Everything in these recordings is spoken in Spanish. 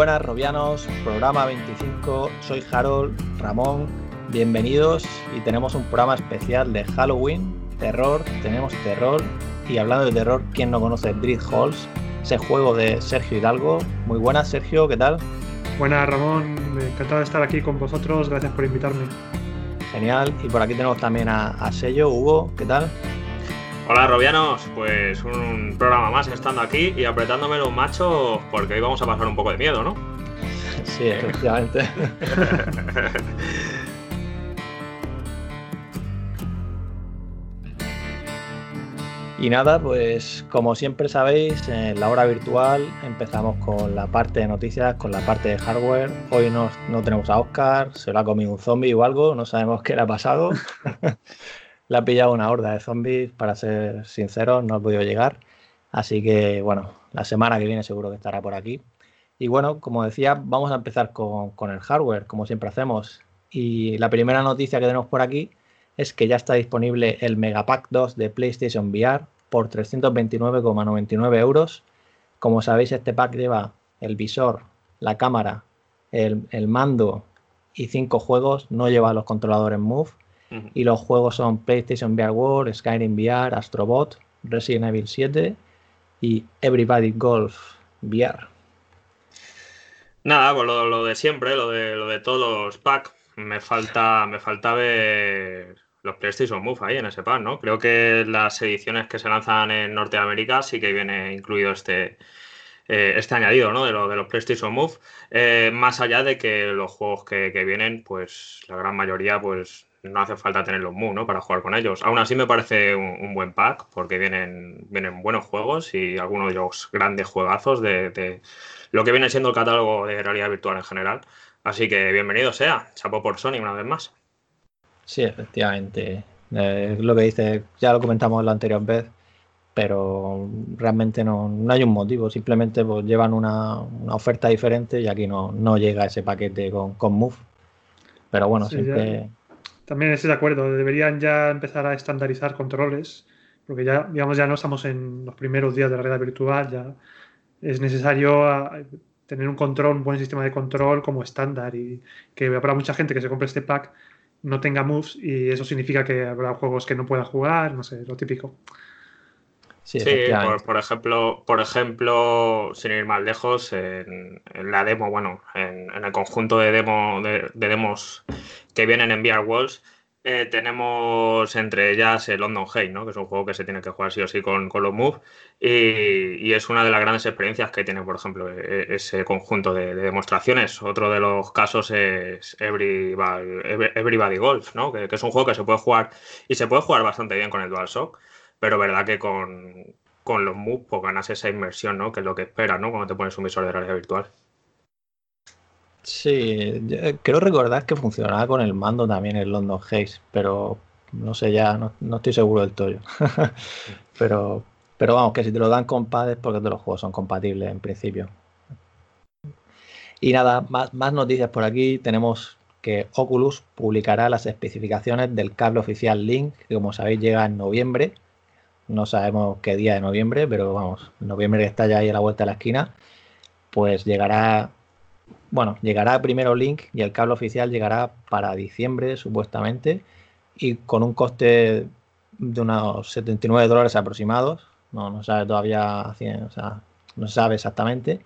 Buenas, Robianos, programa 25. Soy Harold, Ramón, bienvenidos y tenemos un programa especial de Halloween, terror, tenemos terror y hablando de terror, ¿quién no conoce Dread Halls? Ese juego de Sergio Hidalgo. Muy buenas, Sergio, ¿qué tal? Buenas, Ramón, encantado de estar aquí con vosotros, gracias por invitarme. Genial, y por aquí tenemos también a, a Sello, Hugo, ¿qué tal? Hola Robianos, pues un programa más estando aquí y apretándome los machos porque hoy vamos a pasar un poco de miedo, ¿no? Sí, efectivamente. Y nada, pues como siempre sabéis, en la hora virtual empezamos con la parte de noticias, con la parte de hardware. Hoy no, no tenemos a Oscar, se lo ha comido un zombie o algo, no sabemos qué le ha pasado. le ha pillado una horda de zombies, para ser sinceros, no ha podido llegar. Así que bueno, la semana que viene seguro que estará por aquí. Y bueno, como decía, vamos a empezar con, con el hardware, como siempre hacemos. Y la primera noticia que tenemos por aquí es que ya está disponible el Megapack 2 de PlayStation VR por 329,99 euros. Como sabéis, este pack lleva el visor, la cámara, el, el mando y cinco juegos. No lleva los controladores Move. Uh -huh. Y los juegos son PlayStation VR World, Skyrim VR, Astrobot, Resident Evil 7 y Everybody Golf VR. Nada, pues lo, lo de siempre, lo de, lo de todos los packs. Me falta, me falta ver los PlayStation Move ahí en ese pack, ¿no? Creo que las ediciones que se lanzan en Norteamérica sí que viene incluido este, eh, este añadido, ¿no? De, lo, de los PlayStation Move. Eh, más allá de que los juegos que, que, vienen, pues la gran mayoría, pues no hace falta tener los Move, ¿no? Para jugar con ellos. Aún así me parece un, un buen pack porque vienen, vienen buenos juegos y algunos de los grandes juegazos de, de lo que viene siendo el catálogo de realidad virtual en general. Así que bienvenido sea. Chapo por Sony una vez más. Sí, efectivamente. Eh, lo que dice, ya lo comentamos la anterior vez, pero realmente no, no hay un motivo. Simplemente pues, llevan una, una, oferta diferente y aquí no, no llega ese paquete con, con Move. Pero bueno, sí, siempre. Ya. También estoy de acuerdo. Deberían ya empezar a estandarizar controles, porque ya, digamos, ya no estamos en los primeros días de la realidad virtual. Ya es necesario tener un control, un buen sistema de control como estándar y que habrá mucha gente que se compre este pack no tenga moves y eso significa que habrá juegos que no pueda jugar, no sé, lo típico. Sí, sí por, por, ejemplo, por ejemplo, sin ir más lejos, en, en la demo, bueno, en, en, el conjunto de, demo, de, de, demos que vienen en VR Walls, eh, tenemos entre ellas el London Hate, ¿no? que es un juego que se tiene que jugar sí o sí con, con los moves y, y, es una de las grandes experiencias que tiene, por ejemplo, e, ese conjunto de, de demostraciones. Otro de los casos es Everybody, Everybody Golf, ¿no? Que, que, es un juego que se puede jugar y se puede jugar bastante bien con el DualShock, pero verdad que con, con los moves pues ganas esa inmersión, ¿no? que es lo que esperas ¿no? cuando te pones un visor de realidad virtual. Sí, creo recordar que funcionaba con el mando también el London Haze, pero no sé ya, no, no estoy seguro del todo. pero, pero vamos, que si te lo dan con pad es porque todos los juegos son compatibles en principio. Y nada, más, más noticias por aquí. Tenemos que Oculus publicará las especificaciones del cable oficial Link, que como sabéis llega en noviembre. No sabemos qué día de noviembre, pero vamos, noviembre está ya ahí a la vuelta de la esquina, pues llegará bueno, llegará primero Link y el cable oficial llegará para diciembre, supuestamente, y con un coste de unos 79 dólares aproximados. No, no sabe todavía, o sea, no sabe exactamente.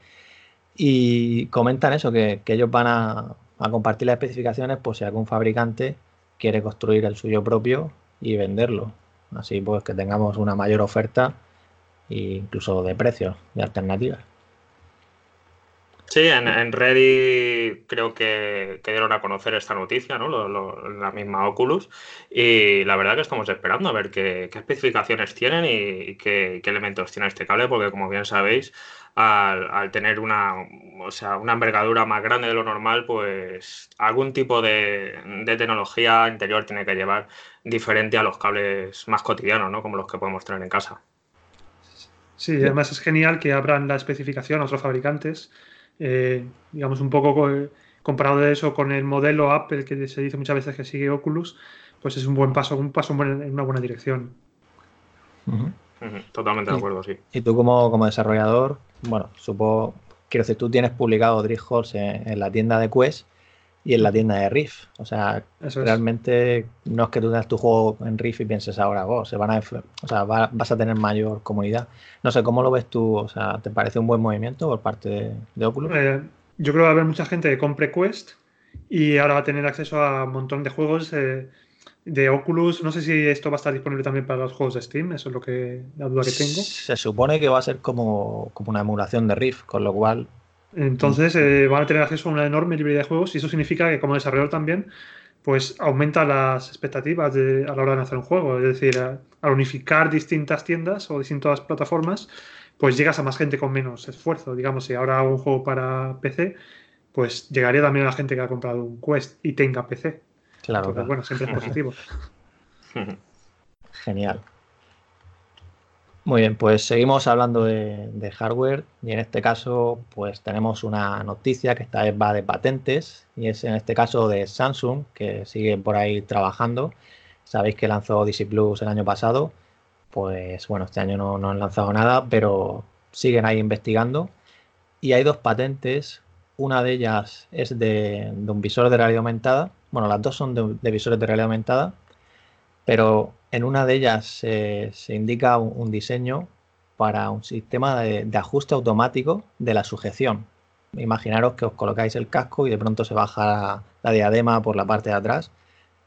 Y comentan eso, que, que ellos van a, a, compartir las especificaciones por si algún fabricante quiere construir el suyo propio y venderlo. Así pues que tengamos una mayor oferta e incluso de precios, de alternativas. Sí, en, en, creo que, que, dieron a conocer esta noticia, ¿no? La misma Oculus. Y la verdad que estamos esperando a ver qué, especificaciones tienen y, qué, elementos tiene este cable, porque como bien sabéis, al, tener una, o sea, una envergadura más grande de lo normal, pues algún tipo de, de tecnología interior tiene que llevar diferente a los cables más cotidianos, ¿no? Como los que podemos tener en casa. Sí, además es genial que abran la especificación a otros fabricantes eh, digamos, un poco comparado de eso con el modelo Apple que se dice muchas veces que sigue Oculus, pues es un buen paso, un paso en una buena dirección. Uh -huh. Totalmente de acuerdo, sí. Y tú como, como desarrollador, bueno, supongo quiero decir, tú tienes publicado Drift en, la tienda de Quest y en la tienda de Riff. O sea, realmente no es que tú tengas tu juego en Riff y pienses ahora, oh, se van a, o sea, vas a tener mayor comunidad. No sé, ¿cómo lo ves tú? O sea, ¿te parece un buen movimiento por parte de, Oculus? Eh, yo creo que va a haber mucha gente que compre Quest y ahora va a tener acceso a un montón de juegos eh, de Oculus. No sé si esto va a estar disponible también para los juegos de Steam, eso es lo que la duda que tengo. Se supone que va a ser como, como una emulación de Rift, con lo cual entonces eh, van a tener acceso a una enorme librería de juegos y eso significa que como desarrollador también pues aumenta las expectativas a la hora de hacer un juego. Es decir, al unificar distintas tiendas o distintas plataformas, pues llegas a más gente con menos esfuerzo. Digamos, si ahora hago un juego para PC, pues llegaría también a la gente que ha comprado un Quest y tenga PC. Claro. Bueno, siempre es positivo. Genial. Muy bien, pues seguimos hablando de, hardware y en este caso pues tenemos una noticia que esta vez va de patentes y es en este caso de Samsung que sigue por ahí trabajando. Sabéis que lanzó Odyssey Plus el año pasado, pues bueno, este año no, han lanzado nada, pero siguen ahí investigando y hay dos patentes. Una de ellas es de, un visor de realidad aumentada, bueno, las dos son de visores de realidad aumentada, pero en una de ellas se indica un, diseño para un sistema de, ajuste automático de la sujeción. Imaginaros que os colocáis el casco y de pronto se baja la, diadema por la parte de atrás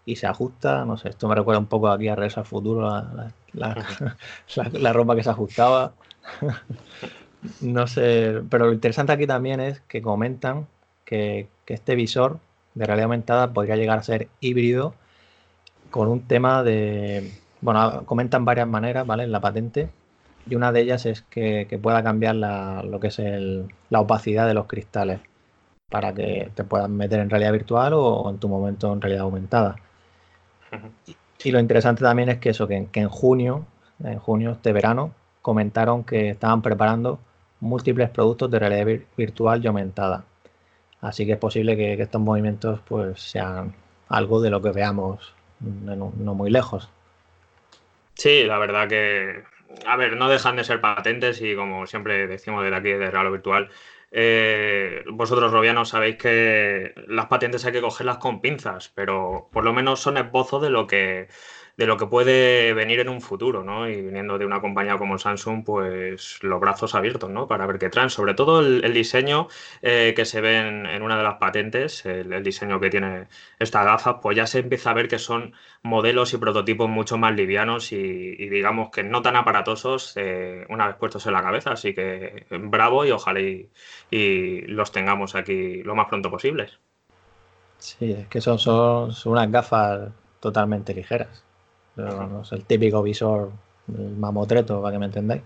y se ajusta, no sé, esto me recuerda un poco aquí a al Futuro, la, ropa que se ajustaba. no sé, pero lo interesante aquí también es que comentan que, que este visor de realidad aumentada podría llegar a ser híbrido con un tema de, bueno, comentan varias maneras, ¿vale? En la patente. Y una de ellas es que, pueda cambiar lo que es la opacidad de los cristales para que te puedan meter en realidad virtual o, en tu momento en realidad aumentada. Y, lo interesante también es que eso, que, en junio, en junio, este verano, comentaron que estaban preparando múltiples productos de realidad virtual y aumentada. Así que es posible que, que estos movimientos pues sean algo de lo que veamos no, muy lejos. Sí, la verdad que, a ver, no dejan de ser patentes y como siempre decimos desde aquí, de Real Virtual, eh, vosotros, Robianos, sabéis que las patentes hay que cogerlas con pinzas, pero por lo menos son esbozos de lo que de lo que puede venir en un futuro, ¿no? Y viniendo de una compañía como Samsung, pues los brazos abiertos, ¿no? Para ver qué traen. Sobre todo el, diseño eh, que se ve en, una de las patentes, el, diseño que tiene esta gafa, pues ya se empieza a ver que son modelos y prototipos mucho más livianos y, digamos que no tan aparatosos eh, una vez puestos en la cabeza. Así que bravo y ojalá y, los tengamos aquí lo más pronto posible. Sí, es que son, son unas gafas totalmente ligeras el típico visor, el mamotreto, para que me entendáis.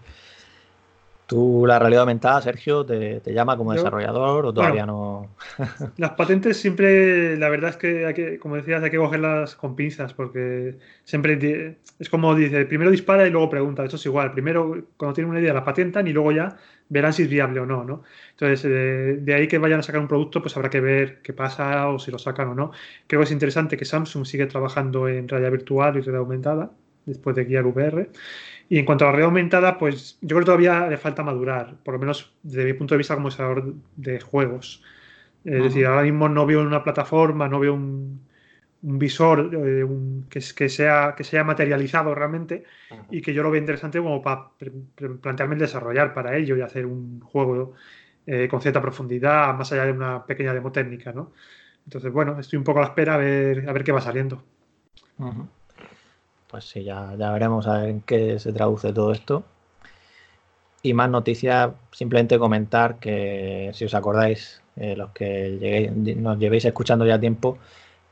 ¿Tú la realidad aumentada, Sergio, te, llama como desarrollador o todavía no? las patentes siempre, la verdad es que, hay que, como decías, hay que cogerlas con pinzas porque siempre es como dice, primero dispara y luego pregunta. Esto es igual. Primero, cuando tienen una idea, la patentan y luego ya verán si es viable o no, ¿no? Entonces, de ahí que vayan a sacar un producto, pues habrá que ver qué pasa o si lo sacan o no. Creo que es interesante que Samsung sigue trabajando en realidad virtual y realidad aumentada después de guiar VR. Y en cuanto a la realidad aumentada, pues yo creo que todavía le falta madurar, por lo menos desde mi punto de vista como desarrollador de juegos. Es decir, ahora mismo no veo una plataforma, no veo un, un visor eh, que, que, sea, que sea materializado realmente y que yo lo veo interesante como para plantearme el desarrollar para ello y hacer un juego eh, con cierta profundidad, más allá de una pequeña demo técnica, ¿no? Entonces, bueno, estoy un poco a la espera a ver, a ver qué va saliendo. Pues sí, ya, ya veremos a ver en qué se traduce todo esto. Y más noticias, simplemente comentar que, si os acordáis, eh, los que nos llevéis escuchando ya tiempo,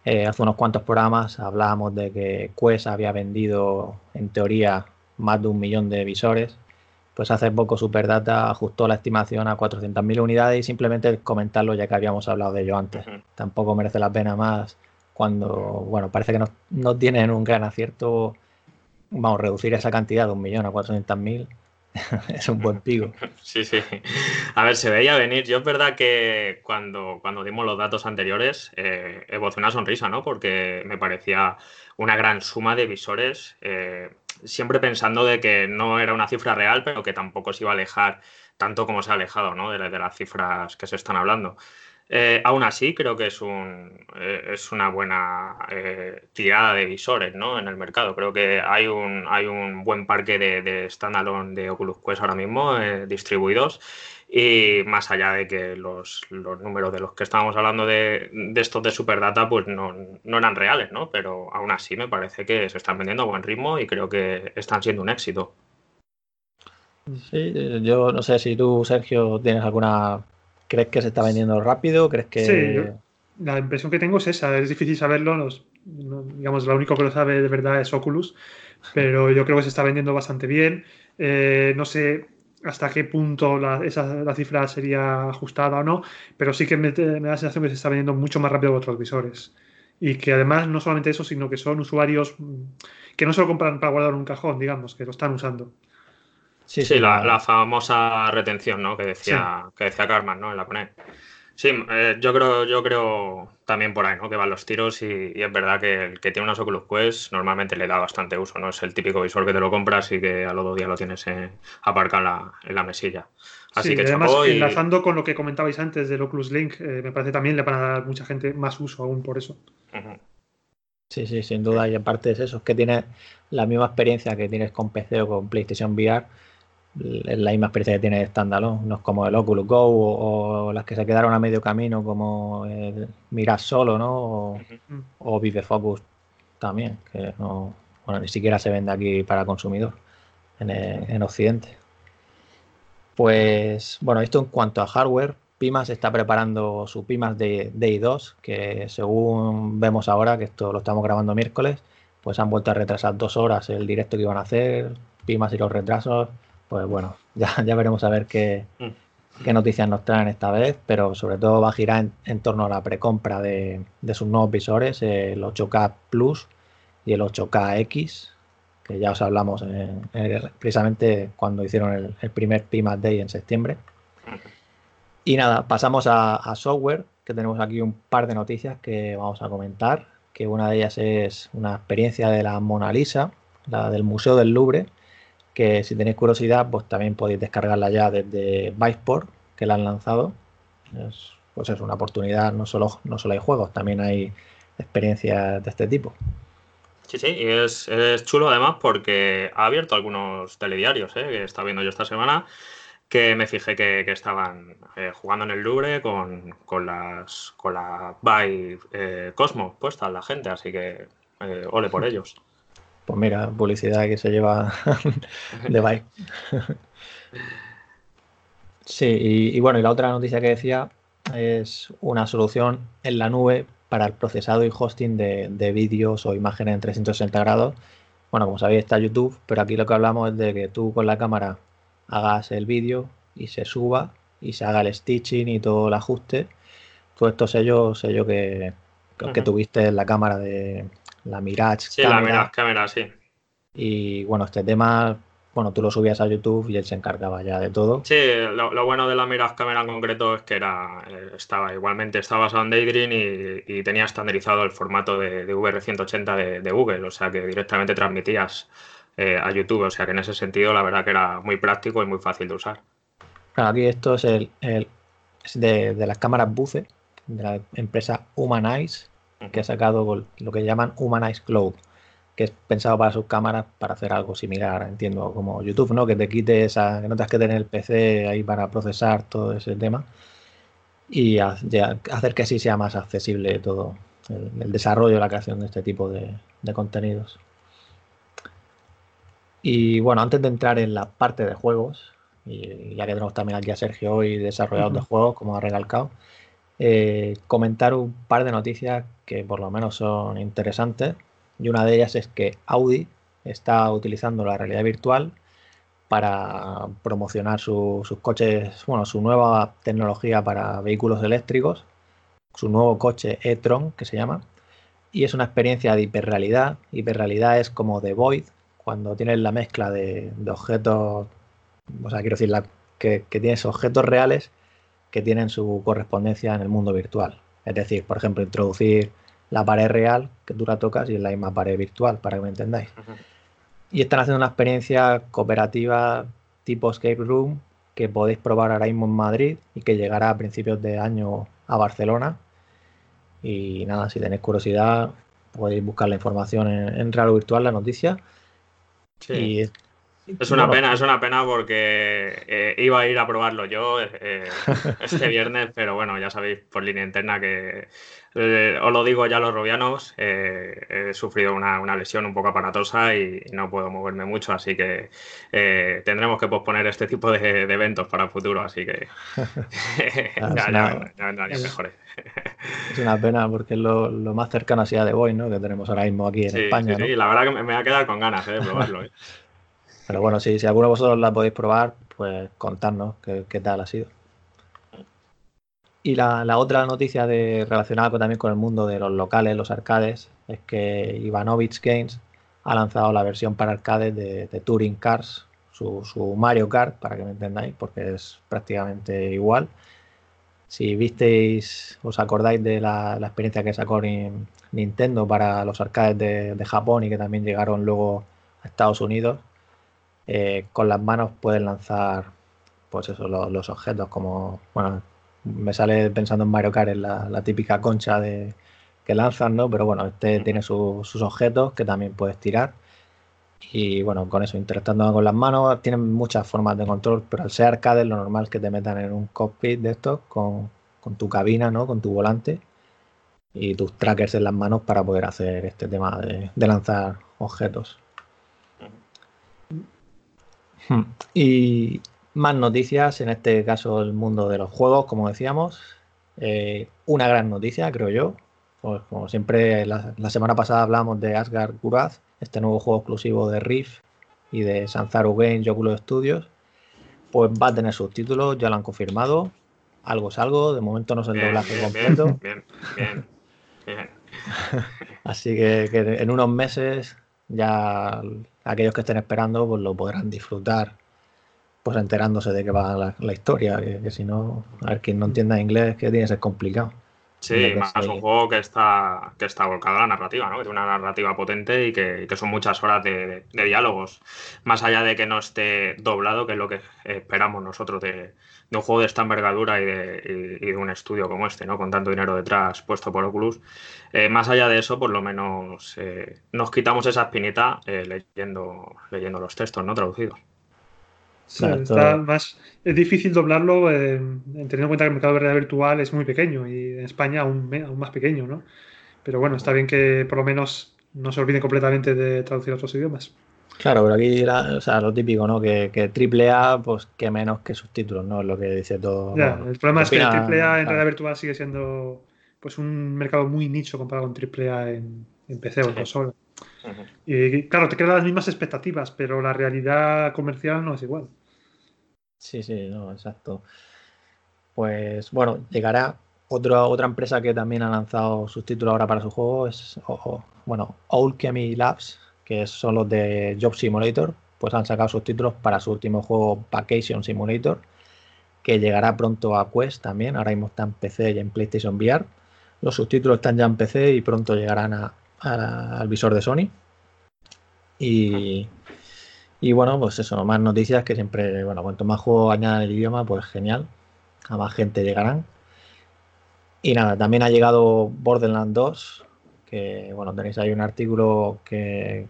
eh, hace unos cuantos programas hablábamos de que Quest había vendido, en teoría, más de un millón de visores. Pues hace poco Superdata ajustó la estimación a 400.000 unidades y simplemente comentarlo ya que habíamos hablado de ello antes. Tampoco merece la pena más cuando, bueno, parece que no, no tienen un gran acierto. Vamos, reducir esa cantidad de un millón a 400.000 es un buen pico. Sí, sí. A ver, se veía venir. Yo es verdad que cuando, cuando dimos los datos anteriores, eh, una sonrisa, ¿no? Porque me parecía una gran suma de visores, eh, siempre pensando de que no era una cifra real, pero que tampoco se iba a alejar tanto como se ha alejado ¿no? de, las cifras que se están hablando. Eh, aún así, creo que es, un, eh, es una buena eh, tirada de visores ¿no? en el mercado. Creo que hay un, hay un buen parque de, de standalone de Oculus Quest ahora mismo distribuidos. Y más allá de que los, los, números de los que estábamos hablando de, de estos de Superdata pues no, no, eran reales, ¿no? Pero aún así me parece que se están vendiendo a buen ritmo y creo que están siendo un éxito. Sí, yo no sé si tú, Sergio, tienes alguna ¿Crees que se está vendiendo rápido? ¿Crees que.? Sí, la impresión que tengo es esa. Es difícil saberlo. digamos, lo único que lo sabe de verdad es Oculus. Pero yo creo que se está vendiendo bastante bien. Eh, no sé hasta qué punto la, esa, la cifra sería ajustada o no, pero sí que me, da la sensación que se está vendiendo mucho más rápido que otros visores. Y que además no solamente eso, sino que son usuarios mm, que no se lo compran para guardar en un cajón, digamos, que lo están usando. Sí, sí, la, famosa retención, ¿no? Que decía, que decía Carmen, ¿no? En la PONE. Sí, eh, yo creo, yo creo también por ahí, ¿no? Que van los tiros y, es verdad que el que tiene unas Oculus Quest normalmente le da bastante uso, ¿no? Es el típico visor que te lo compras y que a los dos días lo tienes eh, aparcado en la, mesilla. Así que además, enlazando con lo que comentabais antes del Oculus Link, eh, me parece también le van a dar mucha gente más uso aún por eso. Sí, sí, sin duda. Y aparte es eso, es que tienes la misma experiencia que tienes con PC o con PlayStation VR es la misma experiencia que tiene Standalone, no es como el Oculus Go o, las que se quedaron a medio camino como Mirar Solo, ¿no? O, Vive Focus también, que no, bueno, ni siquiera se vende aquí para consumidor en, Occidente. Pues bueno, esto en cuanto a hardware, Pimas está preparando su Pimas de Day 2, que según vemos ahora, que esto lo estamos grabando miércoles, pues han vuelto a retrasar dos horas el directo que iban a hacer, Pimas y los retrasos pues bueno, ya, ya veremos a ver qué, mm. qué, noticias nos traen esta vez, pero sobre todo va a girar en, torno a la precompra de, de, sus nuevos visores, el 8K Plus y el 8KX, que ya os hablamos precisamente cuando hicieron el, primer PIMAS Day en septiembre. Y nada, pasamos a, a software, que tenemos aquí un par de noticias que vamos a comentar, que una de ellas es una experiencia de la Mona Lisa, la del Museo del Louvre, que si tenéis curiosidad, pues también podéis descargarla ya desde Viveport, que la han lanzado. Es, pues es una oportunidad, no solo, no solo hay juegos, también hay experiencias de este tipo. Sí, sí, y es, chulo además porque ha abierto algunos telediarios ¿eh? que está viendo yo esta semana que me fijé que, estaban eh, jugando en el Louvre con, las con la Vive eh, Cosmo puesta la gente, así que eh, ole por ellos. Pues mira, publicidad que se lleva de bike. sí, y, bueno, y la otra noticia que decía es una solución en la nube para el procesado y hosting de, vídeos o imágenes en 360 grados. Bueno, como sabéis está YouTube, pero aquí lo que hablamos es de que tú con la cámara hagas el vídeo y se suba y se haga el stitching y todo el ajuste. Todo esto sello, sello que, que tuviste en la cámara de, la Mirage. Sí, la Mirage cámara, sí. Y bueno, este tema, bueno, tú lo subías a YouTube y él se encargaba ya de todo. Sí, lo, bueno de la Mirage cámara en concreto es que era eh, estaba igualmente, estaba basado en Daydream y, tenía estandarizado el formato de, VR180 de, Google, o sea que directamente transmitías eh, a YouTube, o sea que en ese sentido la verdad que era muy práctico y muy fácil de usar. Claro, aquí esto es el, de, de, las cámaras Buce, de la empresa Humanize, que ha sacado lo que llaman Humanize Cloud, que es pensado para sus cámaras para hacer algo similar, entiendo, como YouTube, ¿no? Que te quite esa, que no tengas que tener el PC ahí para procesar todo ese tema y hacer que así sea más accesible todo el, desarrollo, la creación de este tipo de, contenidos. Y bueno, antes de entrar en la parte de juegos, y ya que tenemos también aquí a Sergio y desarrollador de juegos, como ha recalcado, eh, comentar un par de noticias que por lo menos son interesantes. Y una de ellas es que Audi está utilizando la realidad virtual para promocionar sus coches, bueno, su nueva tecnología para vehículos eléctricos, su nuevo coche e-tron que se llama, y es una experiencia de hiperrealidad. Hiperrealidad es como The Void, cuando tienes la mezcla de, objetos, o sea, quiero decir, que, que, tienes objetos reales que tienen su correspondencia en el mundo virtual. Es decir, por ejemplo, introducir la pared real que tú la tocas y es la misma pared virtual, para que me entendáis. Y están haciendo una experiencia cooperativa tipo escape room que podéis probar ahora mismo en Madrid y que llegará a principios de año a Barcelona. Y nada, si tenéis curiosidad, podéis buscar la información en, en Real Virtual, la noticia. Sí. Es una pena, es una pena porque eh, iba a ir a probarlo yo eh, este viernes, pero bueno, ya sabéis por línea interna que eh, os lo digo ya los robianos, eh, he sufrido una, lesión un poco aparatosa y, no puedo moverme mucho, así que eh, tendremos que posponer este tipo de, eventos para el futuro, así que ya, ya, mejores. es una pena porque es lo, más cercano a The Boy, ¿no? que tenemos ahora mismo aquí en España. Sí, la verdad que me, me, va a quedar con ganas de probarlo. Pero bueno, si, alguno de vosotros la podéis probar, pues contadnos qué, tal ha sido. Y la, otra noticia de, relacionada también con el mundo de los locales, los arcades, es que Ivanovich Games ha lanzado la versión para arcades de, de Touring Cars, su, Mario Kart, para que me entendáis, porque es prácticamente igual. Si visteis, os acordáis de la, experiencia que sacó Nintendo para los arcades de, Japón y que también llegaron luego a Estados Unidos, eh, con las manos pueden lanzar pues eso, los, los objetos como, bueno, me sale pensando en Mario Kart, en la, típica concha de, que lanzan, ¿no? Pero bueno, este tiene sus objetos que también puedes tirar. Y bueno, con eso, interactuando con las manos, tienen muchas formas de control, pero al ser arcade, lo normal es que te metan en un cockpit de estos con, tu cabina, ¿no? Con tu volante y tus trackers en las manos para poder hacer este tema de, de lanzar objetos. Hmm. Y, más noticias, en este caso el mundo de los juegos, como decíamos. Eh, una gran noticia, creo yo. Pues, como siempre, la, semana pasada hablamos de Asgard Kuraz, este nuevo juego exclusivo de Riff y de Sanzaru Games y Oculus Studios. Pues va a tener subtítulos, ya lo han confirmado. Algo es algo, de momento no es el doblaje completo. Bien, bien, bien. Así que, que, en unos meses ya aquellos que estén esperando pues lo podrán disfrutar pues enterándose de qué va la, historia, que, si no, a quien no entienda inglés, que tiene que ser complicado. Sí, más un juego que está, que está volcado a la narrativa, ¿no? Que tiene una narrativa potente y que, son muchas horas de, diálogos. Más allá de que no esté doblado, que es lo que esperamos nosotros de, un juego de esta envergadura y de, un estudio como este, ¿no? Con tanto dinero detrás puesto por Oculus. Eh, más allá de eso, por lo menos eh, nos quitamos esa espinita eh, leyendo, leyendo los textos, ¿no? Traducidos más, es difícil doblarlo teniendo en cuenta que el mercado de realidad virtual es muy pequeño y en España aún, más pequeño, ¿no? Pero bueno, está bien que por lo menos no se olvide completamente de traducir a otros idiomas. Claro, pero aquí o sea, lo típico, ¿no? Que, que AAA, pues que menos que subtítulos, ¿no? Es lo que dice todo. el problema es que el AAA en realidad virtual sigue siendo pues un mercado muy nicho comparado con AAA en, en PC o en consola. Y claro, te crean las mismas expectativas, pero la realidad comercial no es igual. Sí, sí, no, exacto. Pues bueno, llegará otra otra empresa que también ha lanzado sus títulos ahora para su juego, es, ojo, bueno, Alchemy Labs, que son los de Job Simulator, pues han sacado sus títulos para su último juego Vacation Simulator, que llegará pronto a Quest también, ahora mismo está en PC y en PlayStation VR. Los subtítulos están ya en PC y pronto llegarán al visor de Sony. Y, y bueno, pues eso, más noticias que siempre, bueno, cuanto más juegos añadan el idioma, pues genial. A más gente llegarán. Y nada, también ha llegado Borderlands 2, que bueno, tenéis ahí un artículo que,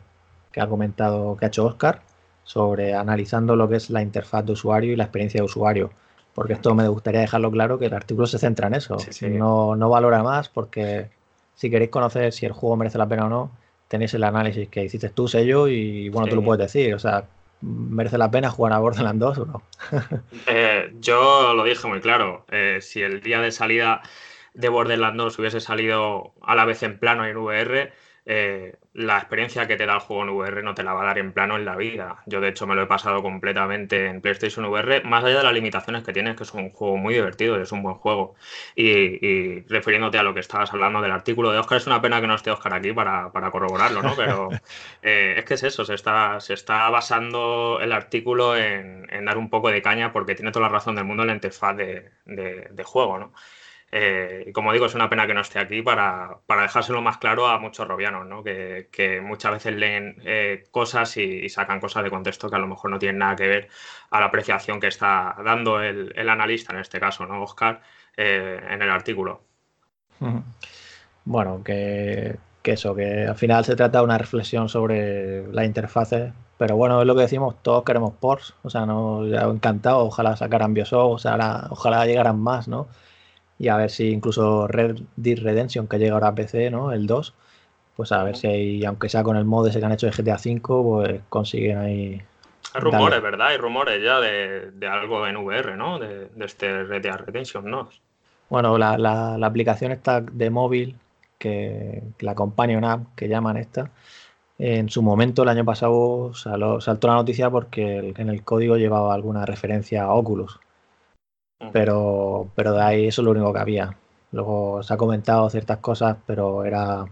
ha comentado, que ha hecho Oscar, sobre analizando lo que es la interfaz de usuario y la experiencia de usuario. Porque esto me gustaría dejarlo claro que el artículo se centra en eso. No, no valora más porque si queréis conocer si el juego merece la pena o no, tenéis el análisis que hiciste tú, sello, y bueno, tú lo puedes decir. O sea, ¿merece la pena jugar a Borderlands 2 o no? Eh, yo lo dije muy claro. Eh, si el día de salida de Borderlands 2 hubiese salido a la vez en plano y en VR, eh, la experiencia que te da el juego en VR no te la va a dar en plano en la vida. Yo, de hecho, me lo he pasado completamente en PlayStation VR, más allá de las limitaciones que tienes, que es un juego muy divertido, y es un buen juego. Y, refiriéndote a lo que estabas hablando del artículo de Oscar, es una pena que no esté Oscar aquí para, corroborarlo, ¿no? Pero eh, es que es eso, se está, se está basando el artículo en, dar un poco de caña porque tiene toda la razón del mundo en la interfaz de, de juego, ¿no? Eh, y como digo, es una pena que no esté aquí para, dejárselo más claro a muchos robianos, ¿no? que, muchas veces leen eh, cosas y, sacan cosas de contexto que a lo mejor no tienen nada que ver a la apreciación que está dando el, analista, en este caso, ¿no, Oscar, eh, en el artículo. Bueno, que, eso, que al final se trata de una reflexión sobre las interfaces, pero bueno, es lo que decimos, todos queremos ports, o sea, no, ya encantado, ojalá sacaran Bioshock, o sea, ojalá llegaran más, ¿no? Y a ver si incluso Red Dead Redemption, que llega ahora a PC, ¿no? El 2, pues a ver si hay, aunque sea con el mod ese que han hecho de GTA V, pues consiguen ahí. Hay rumores, ¿verdad? Hay rumores ya de, algo en VR, ¿no? De, este Red Dead Redemption, ¿no? Bueno, la, la, aplicación está de móvil, que la Companion App, que llaman esta, en su momento, el año pasado, saltó la noticia porque en el código llevaba alguna referencia a Oculus. Pero, pero de ahí eso es lo único que había. Luego se ha comentado ciertas cosas, pero era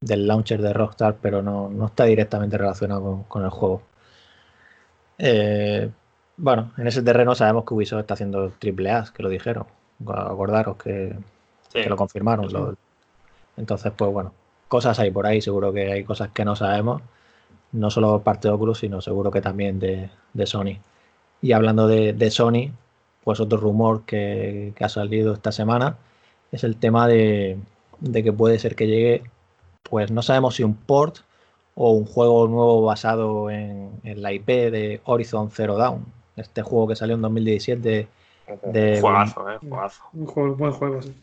del launcher de Rockstar, pero no, está directamente relacionado con, el juego. Eh, bueno, en ese terreno sabemos que Ubisoft está haciendo triple A, que lo dijeron. Acordaros que, lo confirmaron. entonces, pues bueno, cosas hay por ahí, seguro que hay cosas que no sabemos, no solo parte de Oculus, sino seguro que también de, Sony. Y hablando de Sony, pues otro rumor que, ha salido esta semana es el tema de, que puede ser que llegue, pues no sabemos si un port o un juego nuevo basado en, la IP de Horizon Zero Dawn, este juego que salió en 2017. De, juegazo, eh, juegazo. Un, juego, buen juego, sí.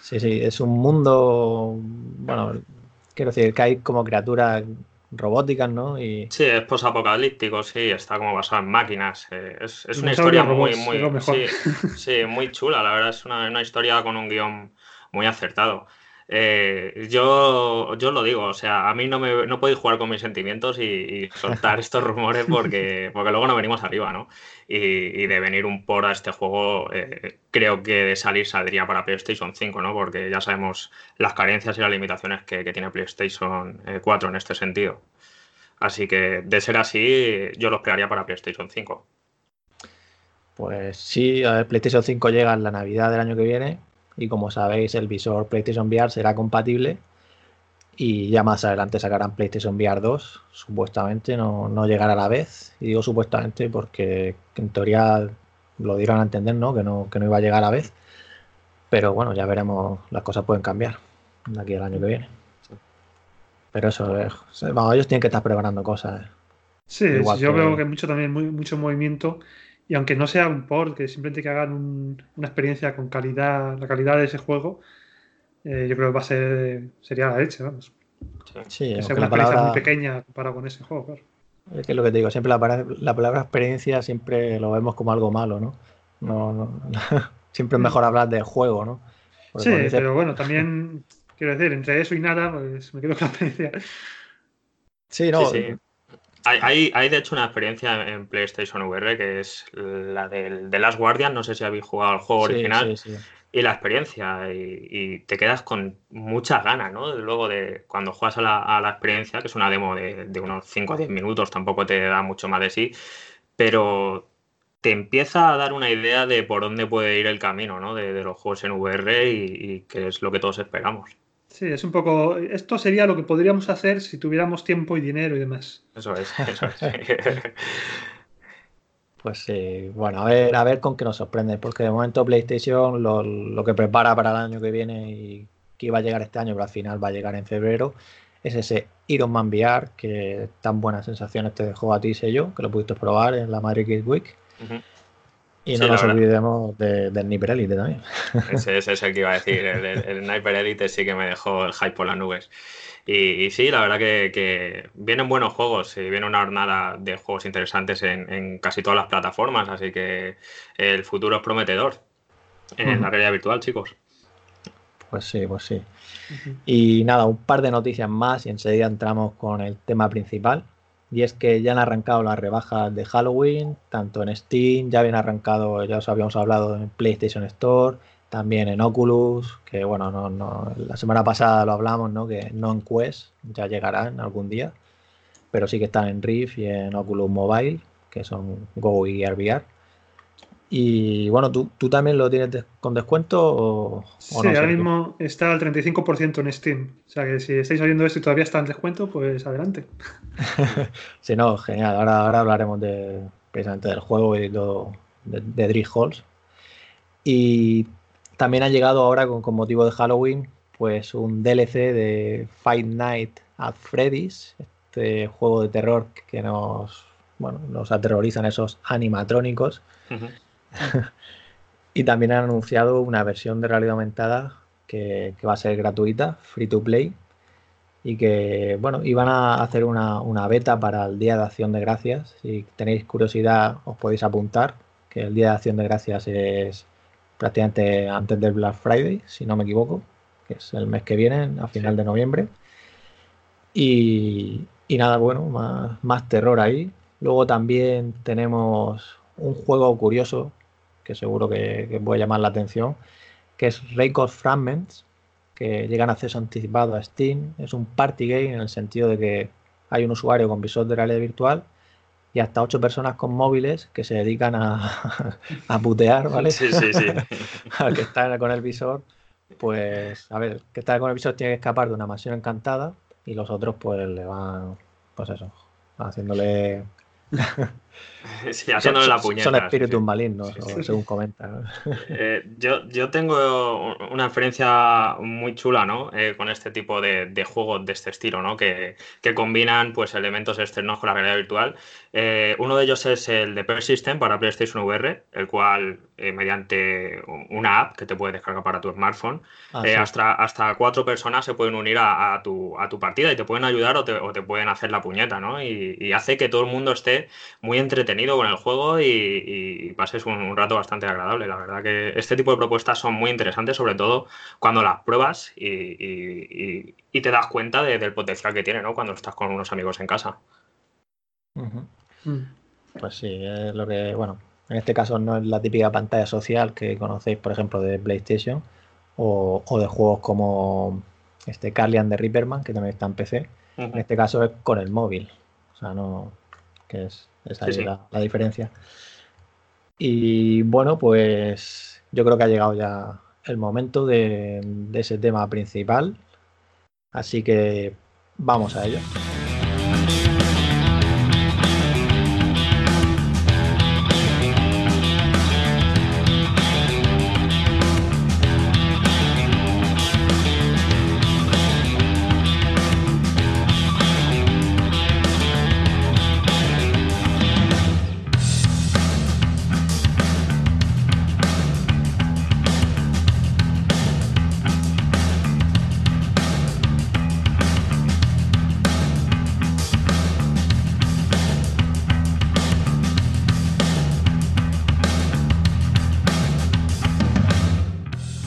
Sí, sí, es un mundo, bueno, quiero decir que hay como criaturas robóticas, ¿no? Y... Sí, es posapocalíptico, sí, está como basado en máquinas. Eh, es, una historia muy, muy, sí, muy chula, la verdad, es una, una historia con un guion muy acertado. Eh, yo, yo lo digo, o sea, a mí no, me, no podéis jugar con mis sentimientos y, soltar estos rumores porque, porque luego no venimos arriba, ¿no? Y, de venir un por a este juego, eh, creo que de salir saldría para PlayStation 5, ¿no? Porque ya sabemos las carencias y las limitaciones que, tiene PlayStation 4 eh, en este sentido. Así que de ser así, yo lo esperaría para PlayStation 5. Pues sí, a ver, PlayStation 5 llega en la Navidad del año que viene y como sabéis el visor PlayStation VR será compatible y ya más adelante sacarán PlayStation VR 2, supuestamente no, no llegará a la vez, y digo supuestamente porque en teoría lo dieron a entender, ¿no? Que, ¿no? que no iba a llegar a la vez, pero bueno, ya veremos, las cosas pueden cambiar de aquí al año que viene. Pero eso, es, vamos, ellos tienen que estar preparando cosas. ¿eh? Sí, yo veo que mucho también, muy, mucho movimiento y aunque no sea un port, que simplemente que hagan una experiencia con calidad, la calidad de ese juego, eh, yo creo que va a ser, sería la leche, vamos. Sí, es una experiencia muy pequeña comparado con ese juego, claro. Es que es lo que te digo, siempre la, palabra experiencia siempre lo vemos como algo malo, ¿no? no, no siempre es mejor hablar del juego, ¿no? sí, pero bueno, también quiero decir, entre eso y nada, pues me quedo con la experiencia. Sí, no. Sí, hay, hay, de hecho una experiencia en PlayStation VR que es la del The Last Guardian. No sé si habéis jugado al juego original. y la experiencia, y, te quedas con muchas ganas, ¿no? Luego de cuando juegas a la, experiencia, que es una demo de, unos 5 a 10 minutos, tampoco te da mucho más de sí, pero te empieza a dar una idea de por dónde puede ir el camino, ¿no? De, los juegos en VR y, y que es lo que todos esperamos. Sí, es un poco. Esto sería lo que podríamos hacer si tuviéramos tiempo y dinero y demás. Eso es, eso es. pues sí, bueno, a ver, a ver con qué nos sorprende, porque de momento PlayStation lo, que prepara para el año que viene y que iba a llegar este año, pero al final va a llegar en febrero, es ese Iron Man VR, que tan buenas sensaciones te dejó a ti, sé yo, que lo pudiste probar en la Madrid Games Week. Y no nos olvidemos del Sniper Elite también. Ese, es el que iba a decir. El, Sniper Elite sí que me dejó el hype por las nubes. Y, sí, la verdad que, vienen buenos juegos y viene una jornada de juegos interesantes en, casi todas las plataformas. Así que el futuro es prometedor en la realidad virtual, chicos. Pues sí, pues sí. Y nada, un par de noticias más y enseguida entramos con el tema principal. Y es que ya han arrancado las rebajas de Halloween, tanto en Steam, ya habían arrancado, ya os habíamos hablado en PlayStation Store, también en Oculus, que bueno, no, no, la semana pasada lo hablamos, ¿no? Que no en Quest, ya llegarán algún día, pero sí que están en Rift y en Oculus Mobile, que son Go y VR. Y bueno, ¿tú, tú también lo tienes con descuento o, sí, ahora mismo está al 35% en Steam. O sea que si estáis oyendo esto y todavía está en descuento, pues adelante. sí, no, genial. Ahora, ahora hablaremos de, precisamente del juego y de, de Drill Halls. Y también ha llegado ahora con, con, motivo de Halloween, pues un DLC de Fight Night at Freddy's, este juego de terror que nos, bueno, nos aterrorizan esos animatrónicos. y también han anunciado una versión de realidad aumentada que, va a ser gratuita, free to play, y que, bueno, iban a hacer una, beta para el Día de Acción de Gracias. Si tenéis curiosidad, os podéis apuntar, que el Día de Acción de Gracias es prácticamente antes del Black Friday, si no me equivoco, que es el mes que viene, a final de noviembre. Y, nada, bueno, más, más terror ahí. Luego también tenemos un juego curioso que seguro que, voy a llamar la atención, que es Record Fragments, que llega en acceso anticipado a Steam. Es un party game en el sentido de que hay un usuario con visor de realidad virtual y hasta ocho personas con móviles que se dedican a, a putear, ¿vale? Sí, sí, sí. Al que está con el visor, pues, a ver, que está con el visor tiene que escapar de una mansión encantada y los otros pues le van, pues eso, haciéndole Sí, haciéndole la puñeta. Son espíritus malignos, según comentan. Eh, yo, yo tengo una experiencia muy chula, ¿no? Eh, con este tipo de, juegos de este estilo, ¿no? Que, combinan pues elementos externos con la realidad virtual. Eh, uno de ellos es el de Persystem para PlayStation VR, el cual mediante una app que te puede descargar para tu smartphone, ah, hasta, hasta cuatro personas se pueden unir a, tu, a tu partida y te pueden ayudar o te, pueden hacer la puñeta, ¿no? y hace que todo el mundo esté muy entretenido con el juego y, pases un, rato bastante agradable. La verdad que este tipo de propuestas son muy interesantes, sobre todo cuando las pruebas y, te das cuenta del potencial que tiene ¿no? cuando estás con unos amigos en casa. Mm. Pues sí, es lo que, bueno, en este caso no es la típica pantalla social que conocéis, por ejemplo, de PlayStation o, de juegos como este Carlian de Ripperman, que también está en PC. En este caso es con el móvil. O sea, no, que es, esa La, diferencia. Y bueno, pues yo creo que ha llegado ya el momento de ese tema principal. Así que vamos a ello.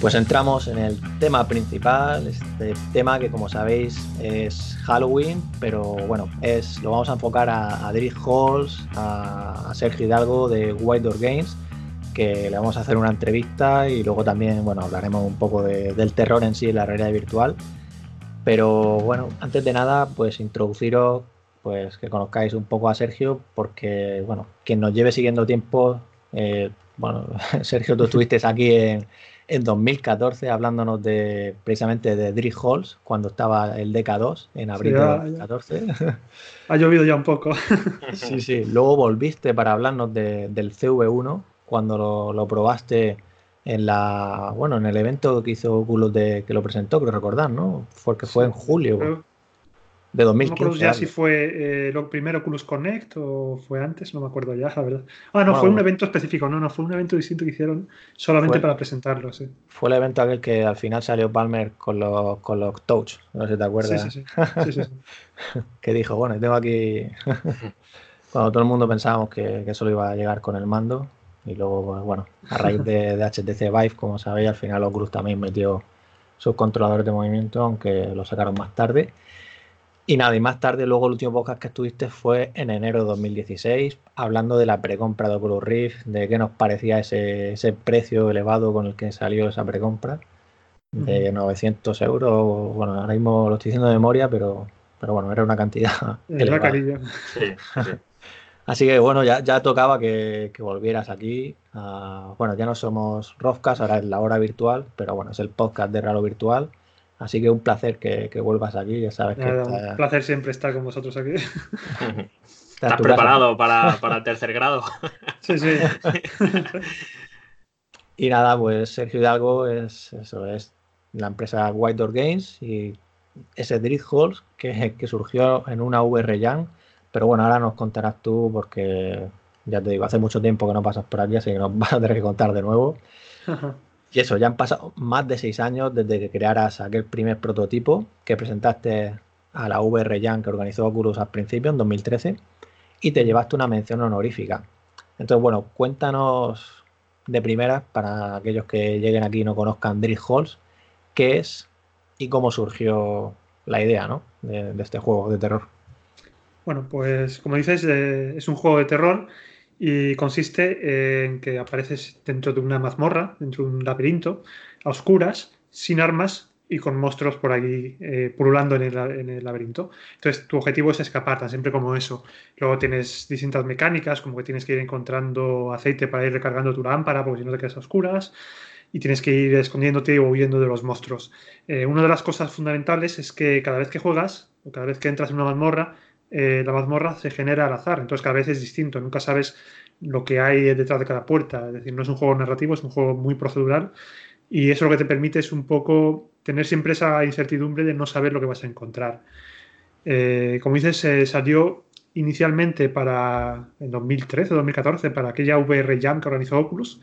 Pues entramos en el tema principal, este tema que como sabéis es Halloween, pero bueno, es lo vamos a enfocar a, a Halls, a, Sergio Hidalgo de White Door Games, que le vamos a hacer una entrevista y luego también, bueno, hablaremos un poco del terror en sí en la realidad virtual. Pero bueno, antes de nada, pues introduciros, pues que conozcáis un poco a Sergio, porque bueno, quien nos lleve siguiendo tiempo, eh, bueno, Sergio, tú estuviste aquí en en 2014 hablándonos de precisamente de Drill Halls cuando estaba el DK2 en abril de 2014. Ha llovido ya un poco. sí, sí. Luego volviste para hablarnos del CV1 cuando lo, probaste en la bueno en el evento que hizo Oculus de que lo presentó, creo recordar, ¿no? Porque fue en julio de 2015. No me ya si fue eh, lo primero Oculus Connect o fue antes, no me acuerdo ya, la verdad. Ah, no, fue un evento específico, no, no, fue un evento distinto que hicieron solamente para presentarlo, sí. Fue el evento aquel que al final salió Palmer con los, con los Touch, no sé si te acuerdas. Sí, sí, sí. que dijo, bueno, tengo aquí. Cuando todo el mundo pensábamos que, que solo iba a llegar con el mando. Y luego, pues, bueno, a raíz de, de HTC Vive, como sabéis, al final Oculus también metió sus controladores de movimiento, aunque lo sacaron más tarde. Y nada, y más tarde, luego el último podcast que estuviste fue en enero de 2016, hablando de la precompra de Oculus Rift, de qué nos parecía ese, ese precio elevado con el que salió esa precompra, de 900 euros. Bueno, ahora mismo lo estoy diciendo de memoria, pero, pero bueno, era una cantidad. elevada. Sí, sí. Así que bueno, ya, ya tocaba que, volvieras aquí. bueno, ya no somos Rofcast, ahora es la hora virtual, pero bueno, es el podcast de Raro Virtual. Así que un placer que, vuelvas aquí, ya sabes que... Un placer siempre estar con vosotros aquí. ¿Estás preparado para, el tercer grado? sí, sí. y nada, pues Sergio Hidalgo es, eso, es la empresa White Door Games y ese Drift Halls que, que surgió en una VR Jam pero bueno, ahora nos contarás tú porque ya te digo, hace mucho tiempo que no pasas por aquí, así que nos vas a tener que contar de nuevo. Y eso, ya han pasado más de seis años desde que crearas aquel primer prototipo que presentaste a la VR Jam que organizó Oculus al principio, en 2013, y te llevaste una mención honorífica. Entonces, bueno, cuéntanos de primera, para aquellos que lleguen aquí y no conozcan Drift Halls, qué es y cómo surgió la idea ¿no? de este juego de terror. Bueno, pues como dices, eh, es un juego de terror y consiste en que apareces dentro de una mazmorra, dentro de un laberinto, a oscuras, sin armas y con monstruos por ahí eh, pululando en el, laberinto. Entonces, tu objetivo es escapar, tan siempre como eso. Luego tienes distintas mecánicas, como que tienes que ir encontrando aceite para ir recargando tu lámpara, porque si no te quedas a oscuras y tienes que ir escondiéndote o huyendo de los monstruos. Eh, una de las cosas fundamentales es que cada vez que juegas o cada vez que entras en una mazmorra, eh, la mazmorra se genera al azar, entonces cada vez es distinto, nunca sabes lo que hay detrás de cada puerta, es decir, no es un juego narrativo, es un juego muy procedural. Y eso lo que te permite es un poco tener siempre esa incertidumbre de no saber lo que vas a encontrar. Eh, como dices, se salió inicialmente para en 2013 o 2014 para aquella VR Jam que organizó Oculus,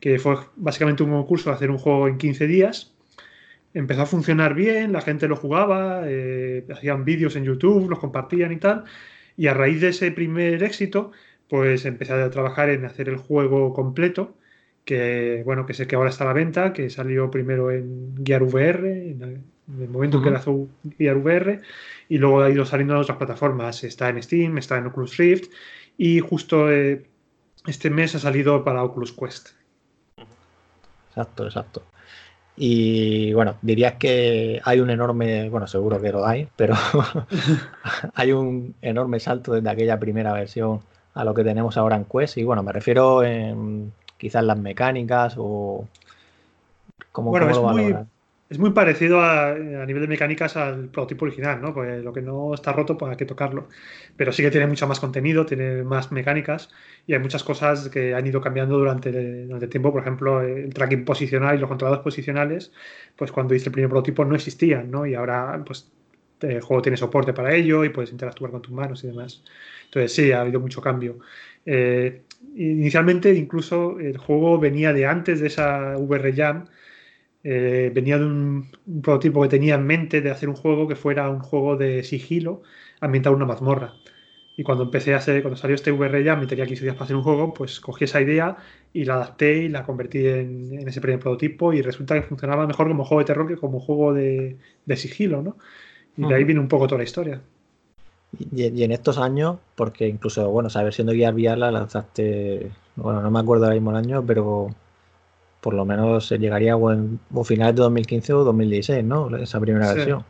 que fue básicamente un concurso de hacer un juego en 15 días empezó a funcionar bien, la gente lo jugaba, eh, hacían vídeos en YouTube, los compartían y tal. Y a raíz de ese primer éxito, pues empecé a trabajar en hacer el juego completo, que bueno, que sé que ahora está a la venta, que salió primero en Gear VR, en el momento en que lanzó Gear VR, y luego ha ido saliendo en otras plataformas. Está en Steam, está en Oculus Rift, y justo eh, este mes ha salido para Oculus Quest. Exacto, exacto. Y bueno, dirías que hay un enorme, bueno, seguro que lo hay, pero hay un enorme salto desde aquella primera versión a lo que tenemos ahora en Quest. Y bueno, me refiero en quizás las mecánicas o cómo, bueno, es muy, es muy parecido a, nivel de mecánicas al prototipo original, ¿no? Lo que no está roto, pues hay que tocarlo. Pero sí que tiene mucho más contenido, tiene más mecánicas y hay muchas cosas que han ido cambiando durante, el tiempo. Por ejemplo, el tracking posicional y los controladores posicionales, pues cuando hice el primer prototipo no existían, ¿no? Y ahora, pues el juego tiene soporte para ello y puedes interactuar con tus manos y demás. Entonces sí, ha habido mucho cambio. Eh, inicialmente incluso el juego venía de antes de esa VR Jam eh, venía de un, prototipo que tenía en mente de hacer un juego que fuera un juego de sigilo ambientado en una mazmorra. Y cuando empecé a hacer, cuando salió este VR ya, me tenía 15 días para hacer un juego, pues cogí esa idea y la adapté y la convertí en, ese primer prototipo y resulta que funcionaba mejor como juego de terror que como juego de, sigilo, ¿no? Y de ahí viene un poco toda la historia. Y, en estos años, porque incluso, bueno, esa versión de Guía VR la lanzaste, bueno, no me acuerdo ahora mismo el año, pero por lo menos se llegaría o, en, finales de 2015 o 2016, ¿no? Esa primera versión.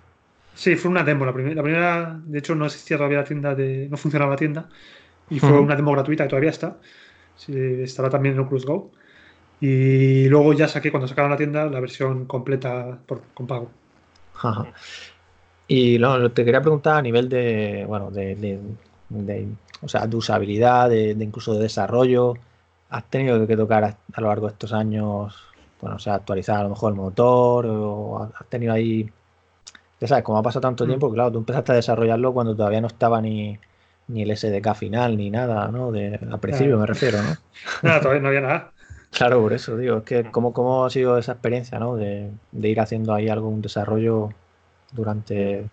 Sí, fue una demo. La primera, la primera, de hecho, no existía todavía la tienda, de, no funcionaba la tienda. Y fue una demo gratuita que todavía está. Sí, estará también en Oculus Go. Y luego ya saqué, cuando sacaron la tienda, la versión completa por, con pago. Y lo, te quería preguntar a nivel de, bueno, de, de, o sea, de usabilidad, de, incluso de desarrollo has tenido que tocar a, lo largo de estos años, bueno, o sea, actualizar a lo mejor el motor, o has tenido ahí, ya sabes, como ha pasado tanto mm. tiempo, claro, tú empezaste a desarrollarlo cuando todavía no estaba ni, ni el SDK final, ni nada, ¿no? De, al principio me refiero, ¿no? Nada, todavía no había nada. Claro, por eso digo, es que cómo, cómo ha sido esa experiencia, ¿no? De, de ir haciendo ahí algún desarrollo durante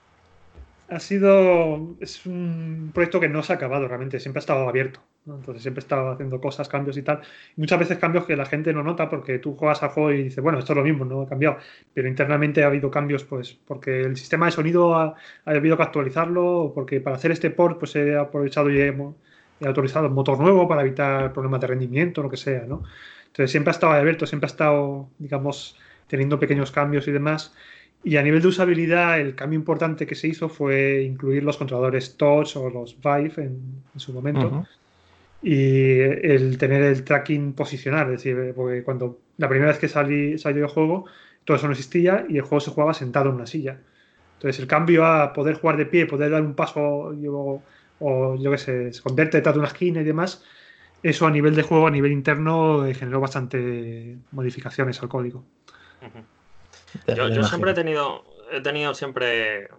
ha sido. Es un proyecto que no se ha acabado realmente, siempre ha estado abierto. Entonces siempre he estado haciendo cosas, cambios y tal. muchas veces cambios que la gente no nota porque tú juegas al juego y dices, bueno, esto es lo mismo, no ha cambiado. Pero internamente ha habido cambios, pues, porque el sistema de sonido ha, habido que actualizarlo, o porque para hacer este port, pues he aprovechado y he, he autorizado un motor nuevo para evitar problemas de rendimiento, lo que sea, ¿no? Entonces siempre ha estado abierto, siempre ha estado, digamos, teniendo pequeños cambios y demás. Y a nivel de usabilidad, el cambio importante que se hizo fue incluir los controladores Touch o los Vive en, su momento. Y el tener el tracking posicional, es decir, porque cuando la primera vez que salí, salió el juego, todo eso no existía y el juego se jugaba sentado en una silla. Entonces el cambio a poder jugar de pie, poder dar un paso o, yo qué sé, esconderte detrás de una esquina y demás, eso a nivel de juego, a nivel interno, eh, generó bastante modificaciones al código. Yo, siempre he tenido, he tenido siempre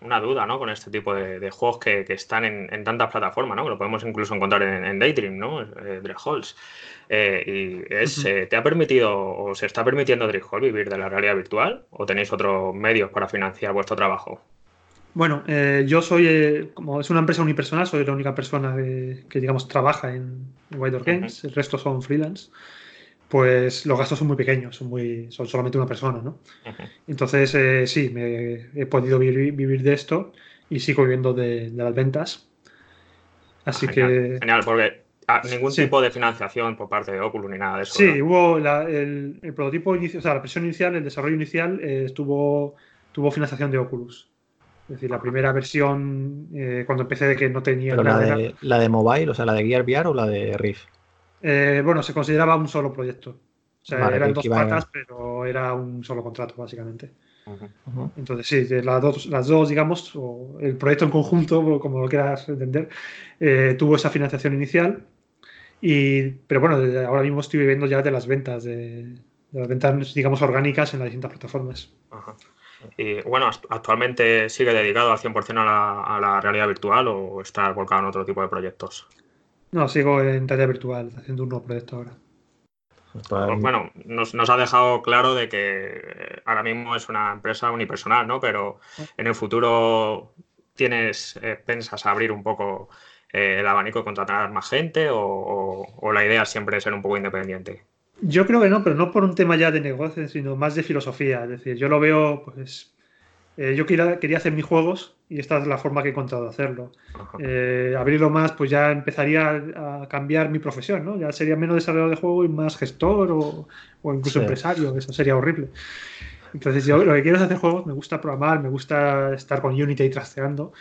una duda ¿no? con este tipo de, juegos que, están en, tantas plataformas, ¿no? que lo podemos incluso encontrar en, Daydream, ¿no? Eh, Halls. Eh, y es, eh, ¿te ha permitido o se está permitiendo Hall vivir de la realidad virtual o tenéis otros medios para financiar vuestro trabajo? Bueno, yo soy, como es una empresa unipersonal, soy la única persona que, digamos, trabaja en White Games, el resto son freelance pues los gastos son muy pequeños, son, muy, son solamente una persona, ¿no? Entonces, eh, sí, me, he podido vivir, de esto y sigo viviendo de, las ventas. Así que... Genial, porque ah, ningún tipo de financiación por parte de Oculus ni nada de eso. Sí, hubo el, prototipo inicial, o sea, la versión inicial, el desarrollo inicial, eh, tuvo, financiación de Oculus. Es decir, la primera versión, eh, cuando empecé de que no tenía... la, de, la de mobile, o sea, la de Gear VR o la de Rift. Eh, bueno, se consideraba un solo proyecto. O sea, eran dos patas, pero era un solo contrato, básicamente. Entonces, sí, las dos, las dos, digamos, o el proyecto en conjunto, como lo quieras entender, eh, tuvo esa financiación inicial. Y, pero bueno, ahora mismo estoy viviendo ya de las ventas, de, las ventas, digamos, orgánicas en las distintas plataformas. Y bueno, actualmente sigue dedicado al 100% a la, a la realidad virtual o está volcado en otro tipo de proyectos. No, sigo en tarea virtual, haciendo un nuevo proyecto ahora. Pues bueno, nos, ha dejado claro de que ahora mismo es una empresa unipersonal, ¿no? Pero en el futuro tienes, eh, pensas abrir un poco eh, el abanico y contratar más gente o, o, la idea siempre es ser un poco independiente? Yo creo que no, pero no por un tema ya de negocio, sino más de filosofía. Es decir, yo lo veo, pues, eh, yo quería, quería hacer mis juegos y esta es la forma que he encontrado de hacerlo. Eh, abrirlo más, pues ya empezaría a cambiar mi profesión, ¿no? Ya sería menos desarrollador de juego y más gestor o, incluso empresario, eso sería horrible. Entonces yo lo que quiero es hacer juegos, me gusta programar, me gusta estar con Unity y trasteando.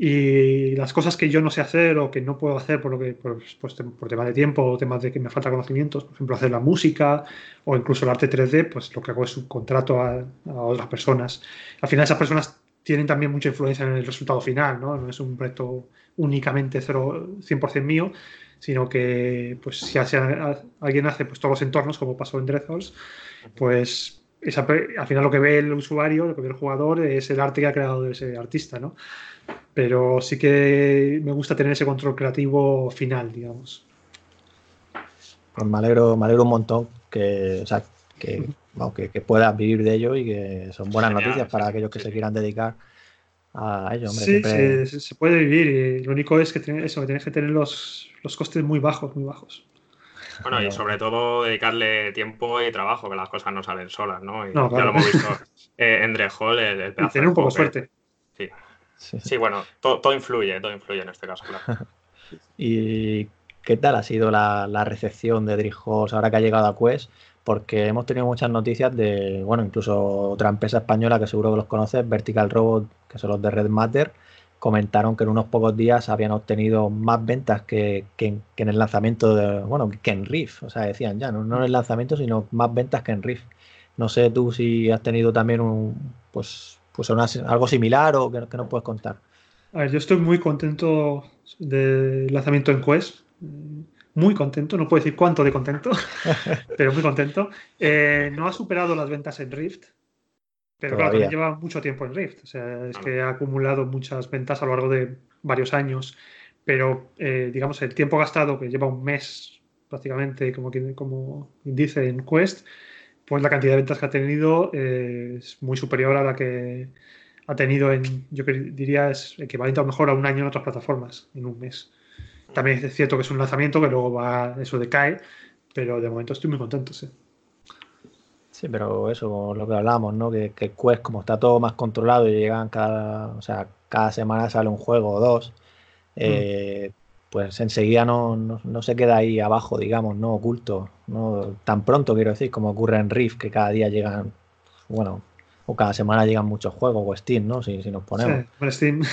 Y las cosas que yo no sé hacer o que no puedo hacer por, lo que, por, pues, por tema de tiempo o temas de que me falta conocimientos, por ejemplo, hacer la música o incluso el arte 3D, pues lo que hago es un contrato a, a otras personas. Al final esas personas tienen también mucha influencia en el resultado final, ¿no? No es un proyecto únicamente 0, 100% mío, sino que pues si alguien hace pues, todos los entornos, como pasó en Dreadhalls, pues al final lo que ve el usuario, lo que ve el jugador es el arte que ha creado ese artista, ¿no? Pero sí que me gusta tener ese control creativo final, digamos. Pues me alegro, me alegro un montón que, o sea, que, que, puedas vivir de ello y que son buenas noticias para aquellos que se quieran dedicar a ello. sí, se, puede vivir y lo único es que, eso, que tienes que tener los, los costes muy bajos, muy bajos. Bueno, y sobre todo dedicarle tiempo y trabajo, que las cosas no salen solas, ¿no? Y ya lo hemos visto eh, en Drehol, el, el y tener un poco de suerte. Sí. Sí. bueno, todo, influye, todo influye en este caso, claro. ¿Y qué tal ha sido la, la recepción de Drehol ahora que ha llegado a Quest? porque hemos tenido muchas noticias de, bueno, incluso otra empresa española que seguro que los conoces, Vertical Robot, que son los de Red Matter, comentaron que en unos pocos días habían obtenido más ventas que, en el lanzamiento, de, bueno, que en Rift, o sea, decían ya, no, en el lanzamiento, sino más ventas que en Rift. No sé tú si has tenido también un, pues, pues algo similar o que, que nos puedes contar. A ver, yo estoy muy contento del lanzamiento en Quest muy contento, no puedo decir cuánto de contento, pero muy contento. Eh, no ha superado las ventas en Rift, pero claro, también lleva mucho tiempo en Rift. O sea, es que ha acumulado muchas ventas a lo largo de varios años, pero eh, digamos, el tiempo gastado, que lleva un mes prácticamente, como, como dice en Quest, pues la cantidad de ventas que ha tenido eh, es muy superior a la que ha tenido en, yo diría, es equivalente a lo mejor a un año en otras plataformas, en un mes. También es cierto que es un lanzamiento que luego va, eso decae, pero de momento estoy muy contento, sí. Sí, pero eso, lo que hablamos, ¿no? Que, que Quest, como está todo más controlado y llegan cada, o sea, cada semana sale un juego o dos, eh, pues enseguida no, no, se queda ahí abajo, digamos, no oculto, no tan pronto quiero decir, como ocurre en Rift, que cada día llegan, bueno, o cada semana llegan muchos juegos, o Steam, ¿no? Si, si nos ponemos. Sí, Steam.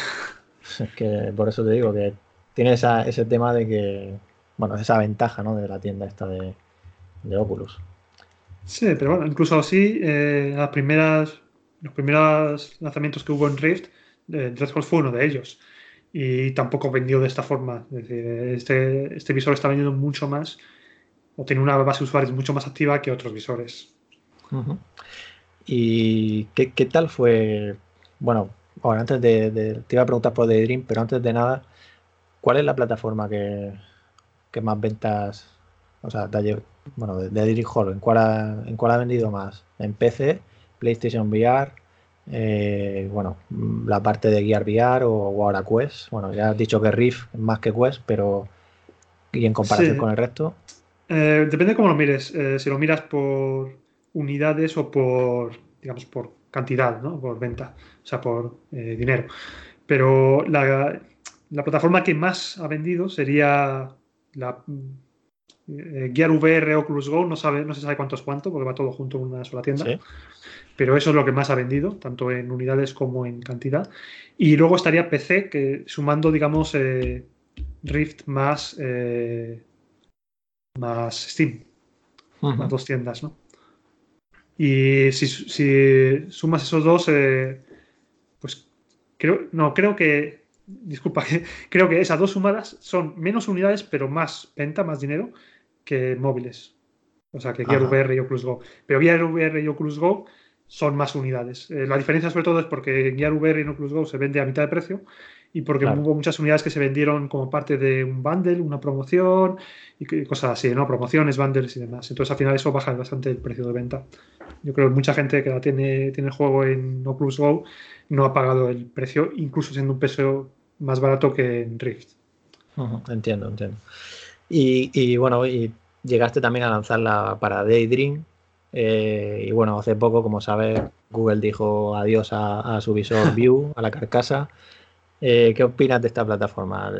Es que por eso te digo que tiene ese tema de que, bueno, esa ventaja ¿no? de la tienda esta de, Oculus. Sí, pero bueno, incluso así, eh, las primeras, los primeros lanzamientos que hubo en Rift, eh, Dreadhole fue uno de ellos. Y tampoco vendió de esta forma. Es decir, este, este visor está vendiendo mucho más o tiene una base de usuarios mucho más activa que otros visores. ¿Y qué, tal fue? Bueno, ahora antes de, Te iba a preguntar por Daydream, pero antes de nada, ¿cuál es la plataforma que, más ventas, o sea, de, bueno, de, Daydream Hall, ¿en cuál, ha, ¿en cuál ha vendido más? ¿En PC, PlayStation VR, eh, bueno, la parte de Gear VR o, ahora Quest? Bueno, ya has dicho que Rift es más que Quest, pero ¿y en comparación con el resto? Eh, depende de cómo lo mires. Eh, si lo miras por unidades o por, digamos, por cantidad, ¿no? Por venta, o sea, por dinero. Pero la, la plataforma que más ha vendido sería la eh, Gear VR Oculus Go, no, sabe, no se sabe cuánto es cuánto, porque va todo junto en una sola tienda. Pero eso es lo que más ha vendido, tanto en unidades como en cantidad. Y luego estaría PC, que sumando, digamos, eh, Rift más, eh, más Steam. Las dos tiendas, ¿no? Y si, si sumas esos dos, pues creo, no, creo que disculpa, creo que esas dos sumadas son menos unidades, pero más venta, más dinero que móviles. O sea, que Gear VR y Oculus Go. Pero Gear VR y Oculus Go son más unidades. Eh, la diferencia sobre todo es porque Gear VR y Oculus Go se vende a mitad de precio y porque hubo muchas unidades que se vendieron como parte de un bundle, una promoción y cosas así, ¿no? Promociones, bundles y demás. Entonces al final eso baja bastante el precio de venta. Yo creo que mucha gente que la tiene, tiene el juego en Oculus Go no ha pagado el precio, incluso siendo un precio más barato que en Rift. entiendo, entiendo. Y, bueno, y llegaste también a lanzarla para Daydream. Eh, y bueno, hace poco, como sabes, Google dijo adiós a, su visor View, a la carcasa. Eh, ¿Qué opinas de esta plataforma?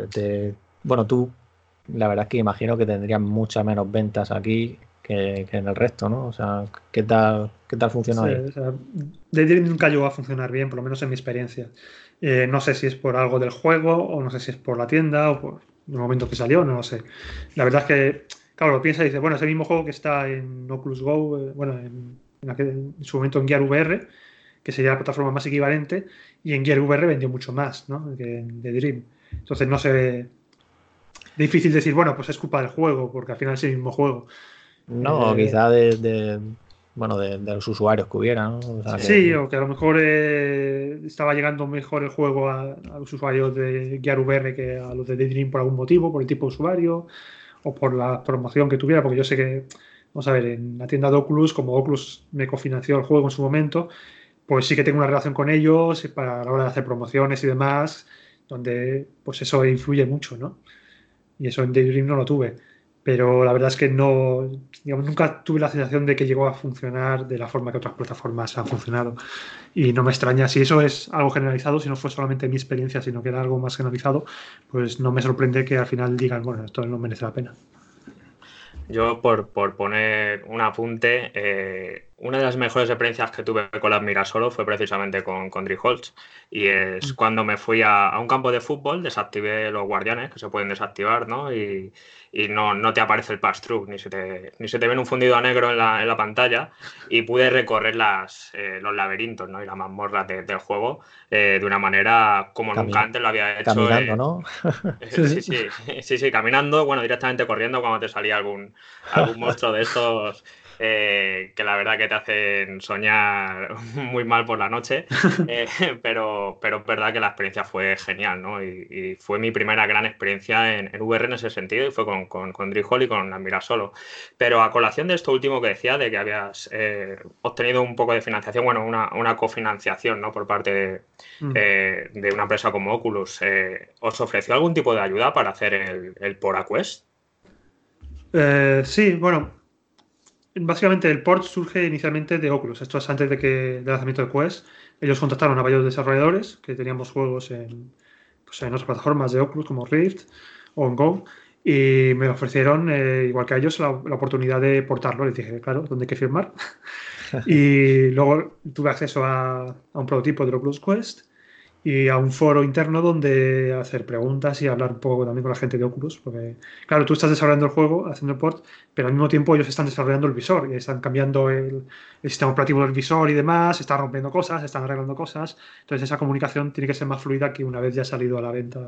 bueno, tú, la verdad es que imagino que tendrías muchas menos ventas aquí que, en el resto, ¿no? O sea, ¿qué tal, qué tal funciona ahí? Daydream nunca llegó a funcionar bien, por lo menos en mi experiencia. Eh, no sé si es por algo del juego, o no sé si es por la tienda, o por el momento que salió, no lo sé. La verdad es que, claro, lo piensa y dice, bueno, es el mismo juego que está en Oculus Go, eh, bueno, en, su momento en Gear VR, que sería la plataforma más equivalente, y en Gear VR vendió mucho más, ¿no? Que en The Dream. Entonces no sé. Difícil decir, bueno, pues es culpa del juego, porque al final es el mismo juego. No, eh, quizá de, bueno, de, los usuarios que hubiera, ¿no? sí, o que a lo mejor eh, estaba llegando mejor el juego a, los usuarios de Gear VR que a los de Daydream por algún motivo, por el tipo de usuario o por la promoción que tuviera, porque yo sé que, vamos a ver, en la tienda de Oculus, como Oculus me cofinanció el juego en su momento, pues sí que tengo una relación con ellos para la hora de hacer promociones y demás, donde pues eso influye mucho, ¿no? Y eso en Daydream no lo tuve pero la verdad es que no, digamos, nunca tuve la sensación de que llegó a funcionar de la forma que otras plataformas han funcionado. Y no me extraña, si eso es algo generalizado, si no fue solamente mi experiencia, sino que era algo más generalizado, pues no me sorprende que al final digan, bueno, esto no merece la pena. Yo, por, por poner un apunte, eh, una de las mejores experiencias que tuve con las Mirasolo fue precisamente con, con Holtz. Y es mm. cuando me fui a, a, un campo de fútbol, desactivé los guardianes, que se pueden desactivar, ¿no? Y, y no, no te aparece el pass-through, ni, se te, ni se te ven un fundido a negro en la, en la pantalla y pude recorrer las, eh, los laberintos ¿no? y las mazmorras del juego eh, de una manera como nunca antes lo había hecho. Caminando, eh, ¿no? sí, sí, sí, sí, caminando, bueno, directamente corriendo cuando te salía algún, algún monstruo de estos eh, que la verdad que te hacen soñar muy mal por la noche, eh, pero, pero es verdad que la experiencia fue genial, ¿no? Y, fue mi primera gran experiencia en, VR en ese sentido y fue con, con, con y con Admira Solo. Pero a colación de esto último que decía, de que habías eh, obtenido un poco de financiación, bueno, una, una cofinanciación, ¿no? Por parte de, mm. de una empresa como Oculus, ¿os ofreció algún tipo de ayuda para hacer el, el Pora Quest? sí, bueno, Básicamente el port surge inicialmente de Oculus. Esto es antes de que del lanzamiento de Quest. Ellos contactaron a varios desarrolladores que teníamos juegos en, pues en otras plataformas de Oculus como Rift o en Go y me ofrecieron, eh, igual que a ellos, la, oportunidad de portarlo. Les dije, claro, ¿dónde hay que firmar? y luego tuve acceso a, un prototipo de Oculus Quest y a un foro interno donde hacer preguntas y hablar un poco también con la gente de Oculus, porque claro, tú estás desarrollando el juego, haciendo el port, pero al mismo tiempo ellos están desarrollando el visor y están cambiando el, sistema operativo del visor y demás, están rompiendo cosas, están arreglando cosas, entonces esa comunicación tiene que ser más fluida que una vez ya ha salido a la venta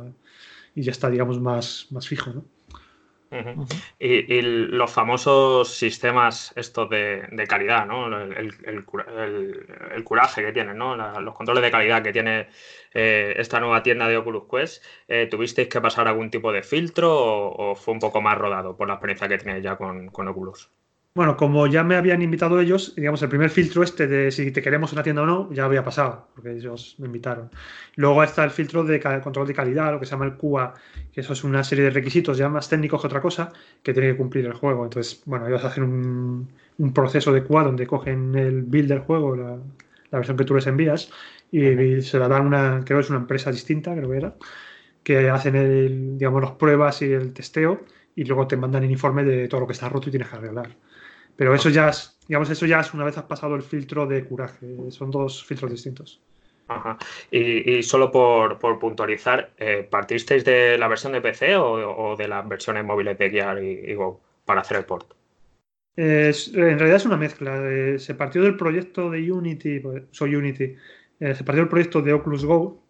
y ya está, digamos, más, más fijo, ¿no? Y, los famosos sistemas estos de, calidad, ¿no? El, coraje que tienen, ¿no? los controles de calidad que tiene eh, esta nueva tienda de Oculus Quest, eh, ¿tuvisteis que pasar algún tipo de filtro o, fue un poco más rodado por la experiencia que tenéis ya con, con Oculus? Bueno, como ya me habían invitado ellos, digamos, el primer filtro este de si te queremos una tienda o no, ya había pasado, porque ellos me invitaron. Luego está el filtro de control de calidad, lo que se llama el QA, que eso es una serie de requisitos ya más técnicos que otra cosa, que tiene que cumplir el juego. Entonces, bueno, ellos hacen un, un proceso de QA donde cogen el build del juego, la, versión que tú les envías, y, se la dan una, creo que es una empresa distinta, creo que era, que hacen el, digamos, las pruebas y el testeo, y luego te mandan el informe de todo lo que está roto y tienes que arreglar. Pero eso ya es, digamos, eso ya es una vez has pasado el filtro de curaje. Son dos filtros distintos. Ajá. Y, solo por, puntualizar, eh, ¿partisteis de la versión de PC o, de las versiones móviles de Gear y, Go para hacer el port? en realidad es una mezcla. Eh, se partió del proyecto de Unity, pues, soy Unity, eh, se partió del proyecto de Oculus Go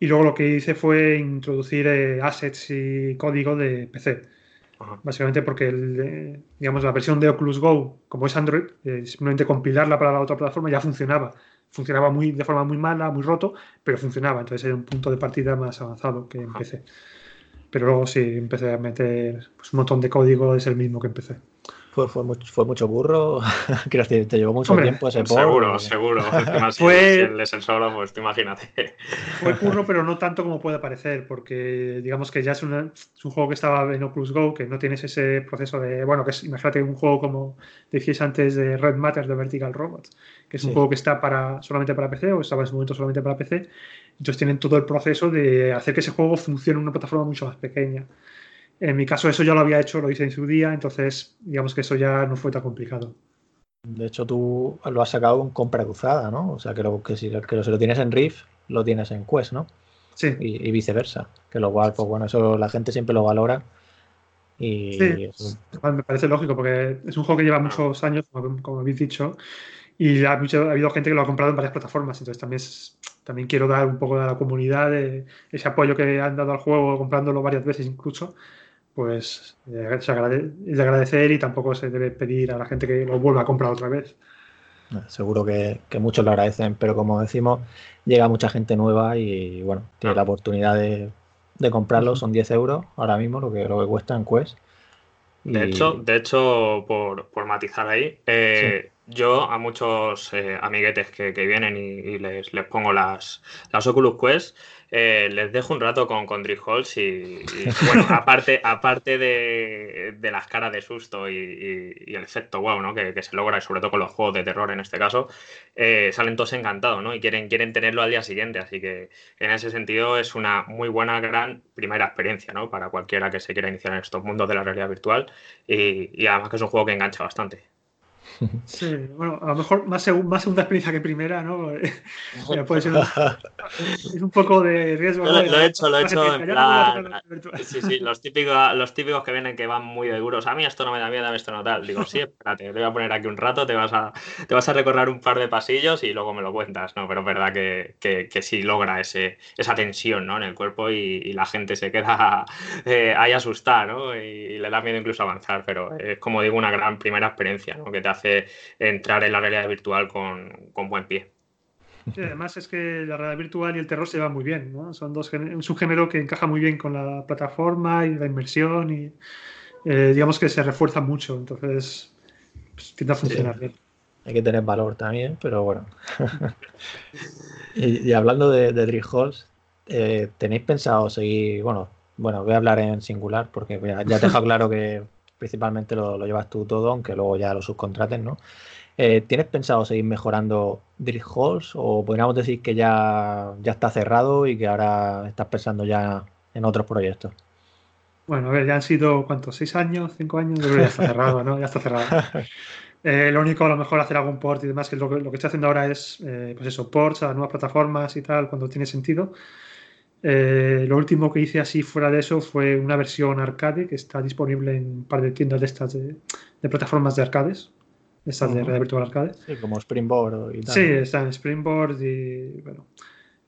y luego lo que hice fue introducir assets y código de PC. Básicamente porque eh, digamos, la versión de Oculus Go, como es Android, eh, simplemente compilarla para la otra plataforma ya funcionaba. Funcionaba muy, de forma muy mala, muy roto, pero funcionaba. Entonces era un punto de partida más avanzado que empecé. Pero luego sí, empecé a meter pues, un montón de código, es el mismo que empecé. Fue, fue, mucho, fue mucho burro. Quiero decir, te llevó mucho tiempo ese port. Seguro, seguro. fue, el de solo, pues imagínate. Fue burro, pero no tanto como puede parecer, porque digamos que ya es, un juego que estaba en Oculus Go, que no tienes ese proceso de. Bueno, que es, imagínate un juego como decías antes de Red Matter de Vertical Robots, que es un juego que está para solamente para PC o estaba en ese momento solamente para PC. Entonces tienen todo el proceso de hacer que ese juego funcione en una plataforma mucho más pequeña. En mi caso eso ya lo había hecho, lo hice en su día, entonces digamos que eso ya no fue tan complicado. De hecho, tú lo has sacado con compra cruzada, ¿no? O sea, que, lo, que, si, que si lo tienes en Rift, lo tienes en Quest, ¿no? Sí. Y, viceversa. Que lo cual, pues bueno, eso la gente siempre lo valora. Y sí, me parece lógico, porque es un juego que lleva muchos años, como, habéis dicho, y ha, habido gente que lo ha comprado en varias plataformas, entonces también, también quiero dar un poco a la comunidad ese apoyo que han dado al juego comprándolo varias veces incluso, pues eh, es de agradecer y tampoco se debe pedir a la gente que lo vuelva a comprar otra vez. Seguro que, muchos lo agradecen, pero como decimos, llega mucha gente nueva y bueno, tiene la oportunidad de, comprarlo, son 10 euros ahora mismo lo que, lo que cuesta en Quest. De hecho, de hecho por, matizar ahí, eh, yo a muchos eh, amiguetes que, vienen y, les, les, pongo las, las Oculus Quest, eh, les dejo un rato con, con Halls y, bueno, aparte, aparte de, las caras de susto y, el efecto wow, ¿no? Que, se logra, y sobre todo con los juegos de terror en este caso, eh, salen todos encantados, ¿no? Y quieren, quieren tenerlo al día siguiente, así que en ese sentido es una muy buena, gran primera experiencia, ¿no? Para cualquiera que se quiera iniciar en estos mundos de la realidad virtual y, y además que es un juego que engancha bastante. Sí, bueno, a lo mejor más, más segunda experiencia que primera, ¿no? puede ser es un poco de riesgo. Lo, he hecho, lo he hecho en plan. Sí, sí, los típicos, los típicos que vienen que van muy seguros. A mí esto no me da miedo, a mí esto no tal. Digo, sí, espérate, te voy a poner aquí un rato, te vas a, te vas a recorrer un par de pasillos y luego me lo cuentas, ¿no? Pero es verdad que, que, sí logra ese, esa tensión, ¿no? En el cuerpo y, la gente se queda eh, ahí asustada, ¿no? Y, le da miedo incluso avanzar, pero es como digo, una gran primera experiencia, ¿no? Que te hace entrar en la realidad virtual con, buen pie. además es que la realidad virtual y el terror se van muy bien, ¿no? Son dos un género que encaja muy bien con la plataforma y la inversión y eh, digamos que se refuerza mucho, entonces pues, tiende a funcionar bien. Hay que tener valor también, pero bueno. y, hablando de, de Halls, eh, ¿tenéis pensado seguir, bueno, bueno, voy a hablar en singular porque ya, ya te dejo claro que principalmente lo, llevas tú todo, aunque luego ya lo subcontraten, ¿no? Eh, ¿Tienes pensado seguir mejorando Drill Halls o podríamos decir que ya, ya está cerrado y que ahora estás pensando ya en otros proyectos? Bueno, a ver, ya han sido, ¿cuántos? ¿Seis años? ¿Cinco años? ya está cerrado, ¿no? Ya está cerrado. Eh, lo único, a lo mejor hacer algún port y demás, que lo que, lo que estoy haciendo ahora es, eh, pues eso, ports a nuevas plataformas y tal, cuando tiene sentido. Eh, lo último que hice así fuera de eso fue una versión arcade que está disponible en un par de tiendas de estas de, plataformas de arcades, estas de red virtual arcade. Sí, como Springboard y tal. Sí, está en Springboard y bueno,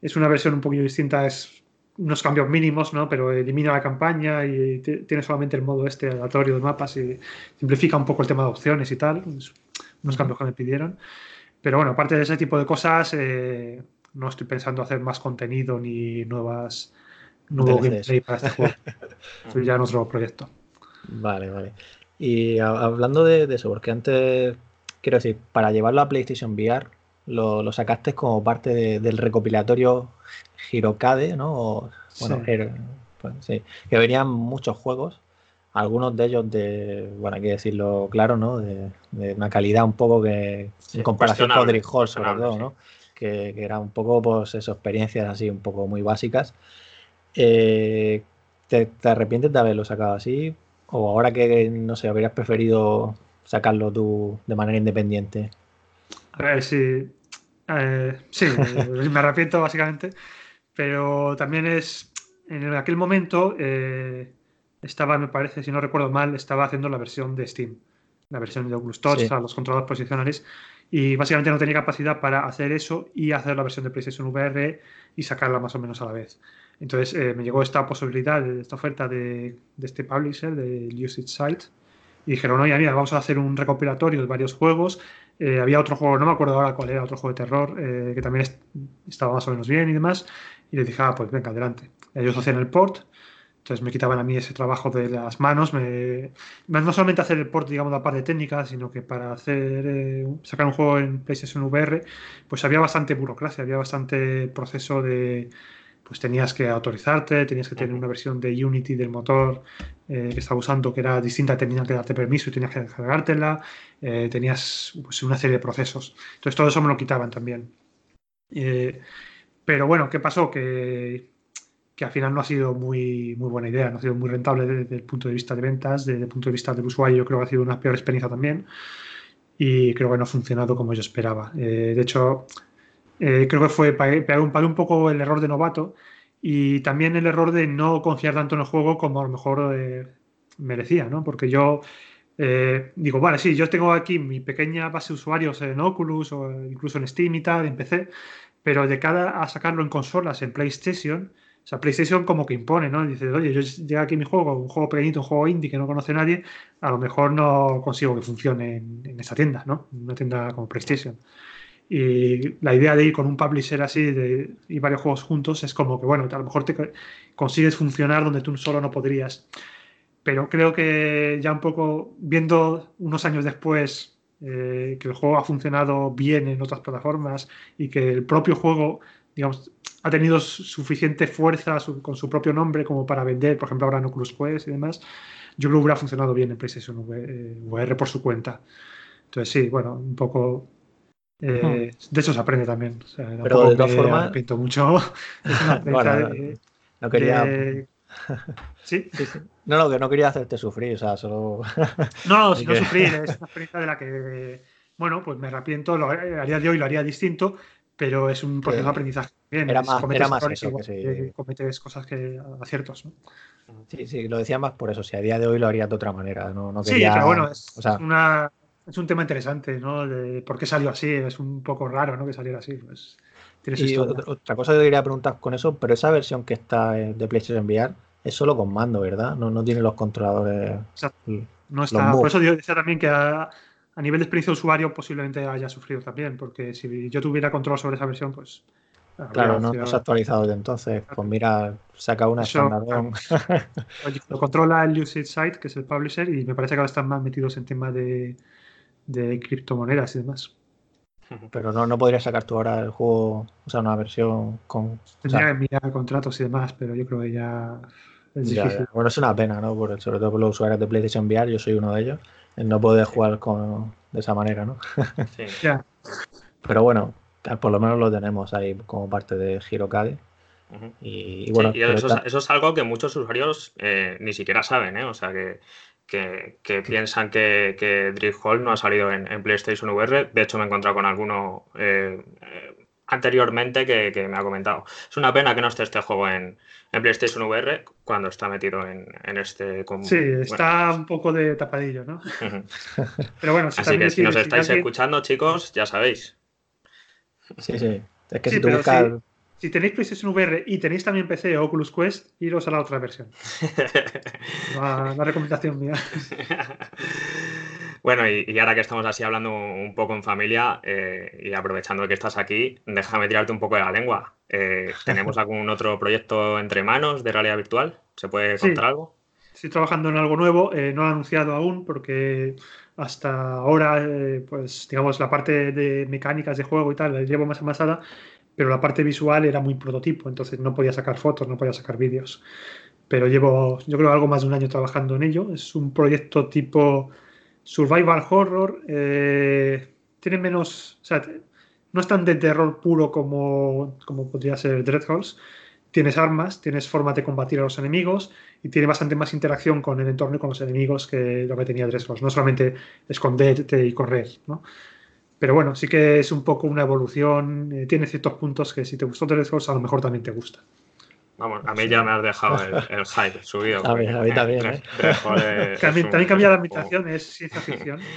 es una versión un poquito distinta, es unos cambios mínimos, ¿no? Pero elimina la campaña y tiene solamente el modo este aleatorio de mapas y simplifica un poco el tema de opciones y tal, unos cambios que me pidieron. Pero bueno, aparte de ese tipo de cosas, eh, no estoy pensando hacer más contenido ni nuevas nuevo gameplay para este juego. Estoy ya en otro proyecto. Vale, vale. Y hablando de, eso, porque antes, quiero decir, para llevarlo a PlayStation VR, lo, sacaste como parte del recopilatorio Hirocade, ¿no? bueno, pues, sí, que venían muchos juegos, algunos de ellos de, bueno, hay que decirlo claro, ¿no? De, una calidad un poco que, en comparación con Dream Hall, sobre todo, ¿no? Que, que eran un poco, pues, eso, experiencias así un poco muy básicas. Eh, ¿te, arrepientes de haberlo sacado así? ¿O ahora que, no sé, habrías preferido sacarlo tú de manera independiente? A ver, sí. Eh, sí, me arrepiento básicamente. Pero también es. En aquel momento eh, estaba, me parece, si no recuerdo mal, estaba haciendo la versión de Steam. La versión de Oculus Touch, los controladores posicionales. Y básicamente no tenía capacidad para hacer eso y hacer la versión de PlayStation VR y sacarla más o menos a la vez. Entonces eh, me llegó esta posibilidad, esta oferta de, de este publisher, de Usage Site, y dijeron, oye, mira, vamos a hacer un recopilatorio de varios juegos. Eh, había otro juego, no me acuerdo ahora cuál era, otro juego de terror, eh, que también estaba más o menos bien y demás. Y les dije, ah, pues venga, adelante. Ellos hacían el port, entonces me quitaban a mí ese trabajo de las manos. Me, no solamente hacer el port, digamos, la parte técnica, sino que para hacer eh, sacar un juego en PlayStation VR, pues había bastante burocracia, había bastante proceso de pues tenías que autorizarte, tenías que tener una versión de Unity del motor eh, que estaba usando que era distinta, tenías que darte permiso y tenías que descargártela, eh, tenías pues, una serie de procesos. Entonces todo eso me lo quitaban también. Eh, pero bueno, ¿qué pasó? Que, que, al final no ha sido muy, muy buena idea, no ha sido muy rentable desde, el punto de vista de ventas, desde el punto de vista del usuario, creo que ha sido una peor experiencia también y creo que no ha funcionado como yo esperaba. de hecho, eh, creo que fue para un, un poco el error de novato y también el error de no confiar tanto en el juego como a lo mejor eh, merecía, ¿no? Porque yo eh, digo, vale, sí, yo tengo aquí mi pequeña base de usuarios en Oculus o incluso en Steam y tal, en PC, pero de cara a sacarlo en consolas, en PlayStation, o sea, PlayStation como que impone, ¿no? Dice, oye, yo llega aquí mi juego, un juego pequeñito, un juego indie que no conoce nadie, a lo mejor no consigo que funcione en, en esa tienda, ¿no? Una tienda como PlayStation. Y la idea de ir con un publisher así y varios juegos juntos es como que, bueno, a lo mejor te consigues funcionar donde tú solo no podrías. Pero creo que ya un poco, viendo unos años después eh, que el juego ha funcionado bien en otras plataformas y que el propio juego, digamos, ha tenido suficiente fuerza con su propio nombre como para vender, por ejemplo, ahora en Oculus Quest y demás, yo creo que hubiera funcionado bien en PlayStation VR eh, por su cuenta. Entonces, sí, bueno, un poco eh, de eso se aprende también. Pero de todas formas. Pinto mucho. no quería. ¿Sí? No, no, que no quería hacerte sufrir, o sea, solo. no, no, si no sufrir, es una experiencia de la que, bueno, pues me arrepiento, lo haría de hoy, lo haría distinto, pero es un proceso de aprendizaje. era más, era más eso, que cometes cosas que aciertos, ¿no? Sí, sí, lo decía más por eso, si a día de hoy lo haría de otra manera, no, no quería... Sí, pero bueno, es, una es un tema interesante, ¿no? De por qué salió así, es un poco raro, ¿no? Que saliera así. Pues, y otra, cosa que quería preguntar con eso, pero esa versión que está de PlayStation VR es solo con mando, ¿verdad? No, no tiene los controladores. No está. Por eso yo decía también que a, nivel de experiencia de usuario posiblemente haya sufrido también, porque si yo tuviera control sobre esa versión, pues. Claro, no, se ha actualizado desde entonces. Pues mira, saca una estándar. Lo controla el Usage Site, que es el publisher, y me parece que ahora están más metidos en tema de, de criptomonedas y demás. Pero no, no podrías sacar tú ahora el juego, o sea, una versión con. Tendría que enviar contratos y demás, pero yo creo que ya es difícil. Bueno, es una pena, ¿no? Por, sobre todo por los usuarios de PlayStation VR, yo soy uno de ellos, el no poder jugar con, de esa manera, ¿no? Sí. Pero bueno, por lo menos lo tenemos ahí como parte de Hirocade. Y, bueno, eso, es, algo que muchos usuarios eh, ni siquiera saben, ¿eh? O sea, que, que, piensan que, que Drift Hall no ha salido en, PlayStation VR. De hecho, me he encontrado con alguno eh, anteriormente que, me ha comentado. Es una pena que no esté este juego en, PlayStation VR cuando está metido en, este... sí, está un poco de tapadillo, ¿no? Pero bueno, Así que si nos estáis escuchando, chicos, ya sabéis. Sí, sí. Es que si si tenéis PlayStation VR y tenéis también PC o Oculus Quest, iros a la otra versión. la, recomendación mía. Bueno, y, ahora que estamos así hablando un poco en familia eh, y aprovechando que estás aquí, déjame tirarte un poco de la lengua. Eh, ¿Tenemos algún otro proyecto entre manos de realidad virtual? ¿Se puede contar algo? Estoy trabajando en algo nuevo, eh, no he anunciado aún porque hasta ahora, pues digamos, la parte de mecánicas de juego y tal la llevo más amasada pero la parte visual era muy prototipo, entonces no podía sacar fotos, no podía sacar vídeos. Pero llevo, yo creo, algo más de un año trabajando en ello. Es un proyecto tipo survival horror. Eh, tiene menos, o sea, no es tan de terror puro como, como podría ser Dreadhalls. Tienes armas, tienes formas de combatir a los enemigos y tiene bastante más interacción con el entorno y con los enemigos que lo que tenía Dreadhalls. No solamente esconderte y correr, ¿no? Pero bueno, sí que es un poco una evolución. Eh, tiene ciertos puntos que si te gustó Force, a lo mejor también te gusta. Vamos, a mí ya me has dejado el, hype subido. A mí, a mí también. ¿eh? también, también cambia la ambientación, es ciencia ficción.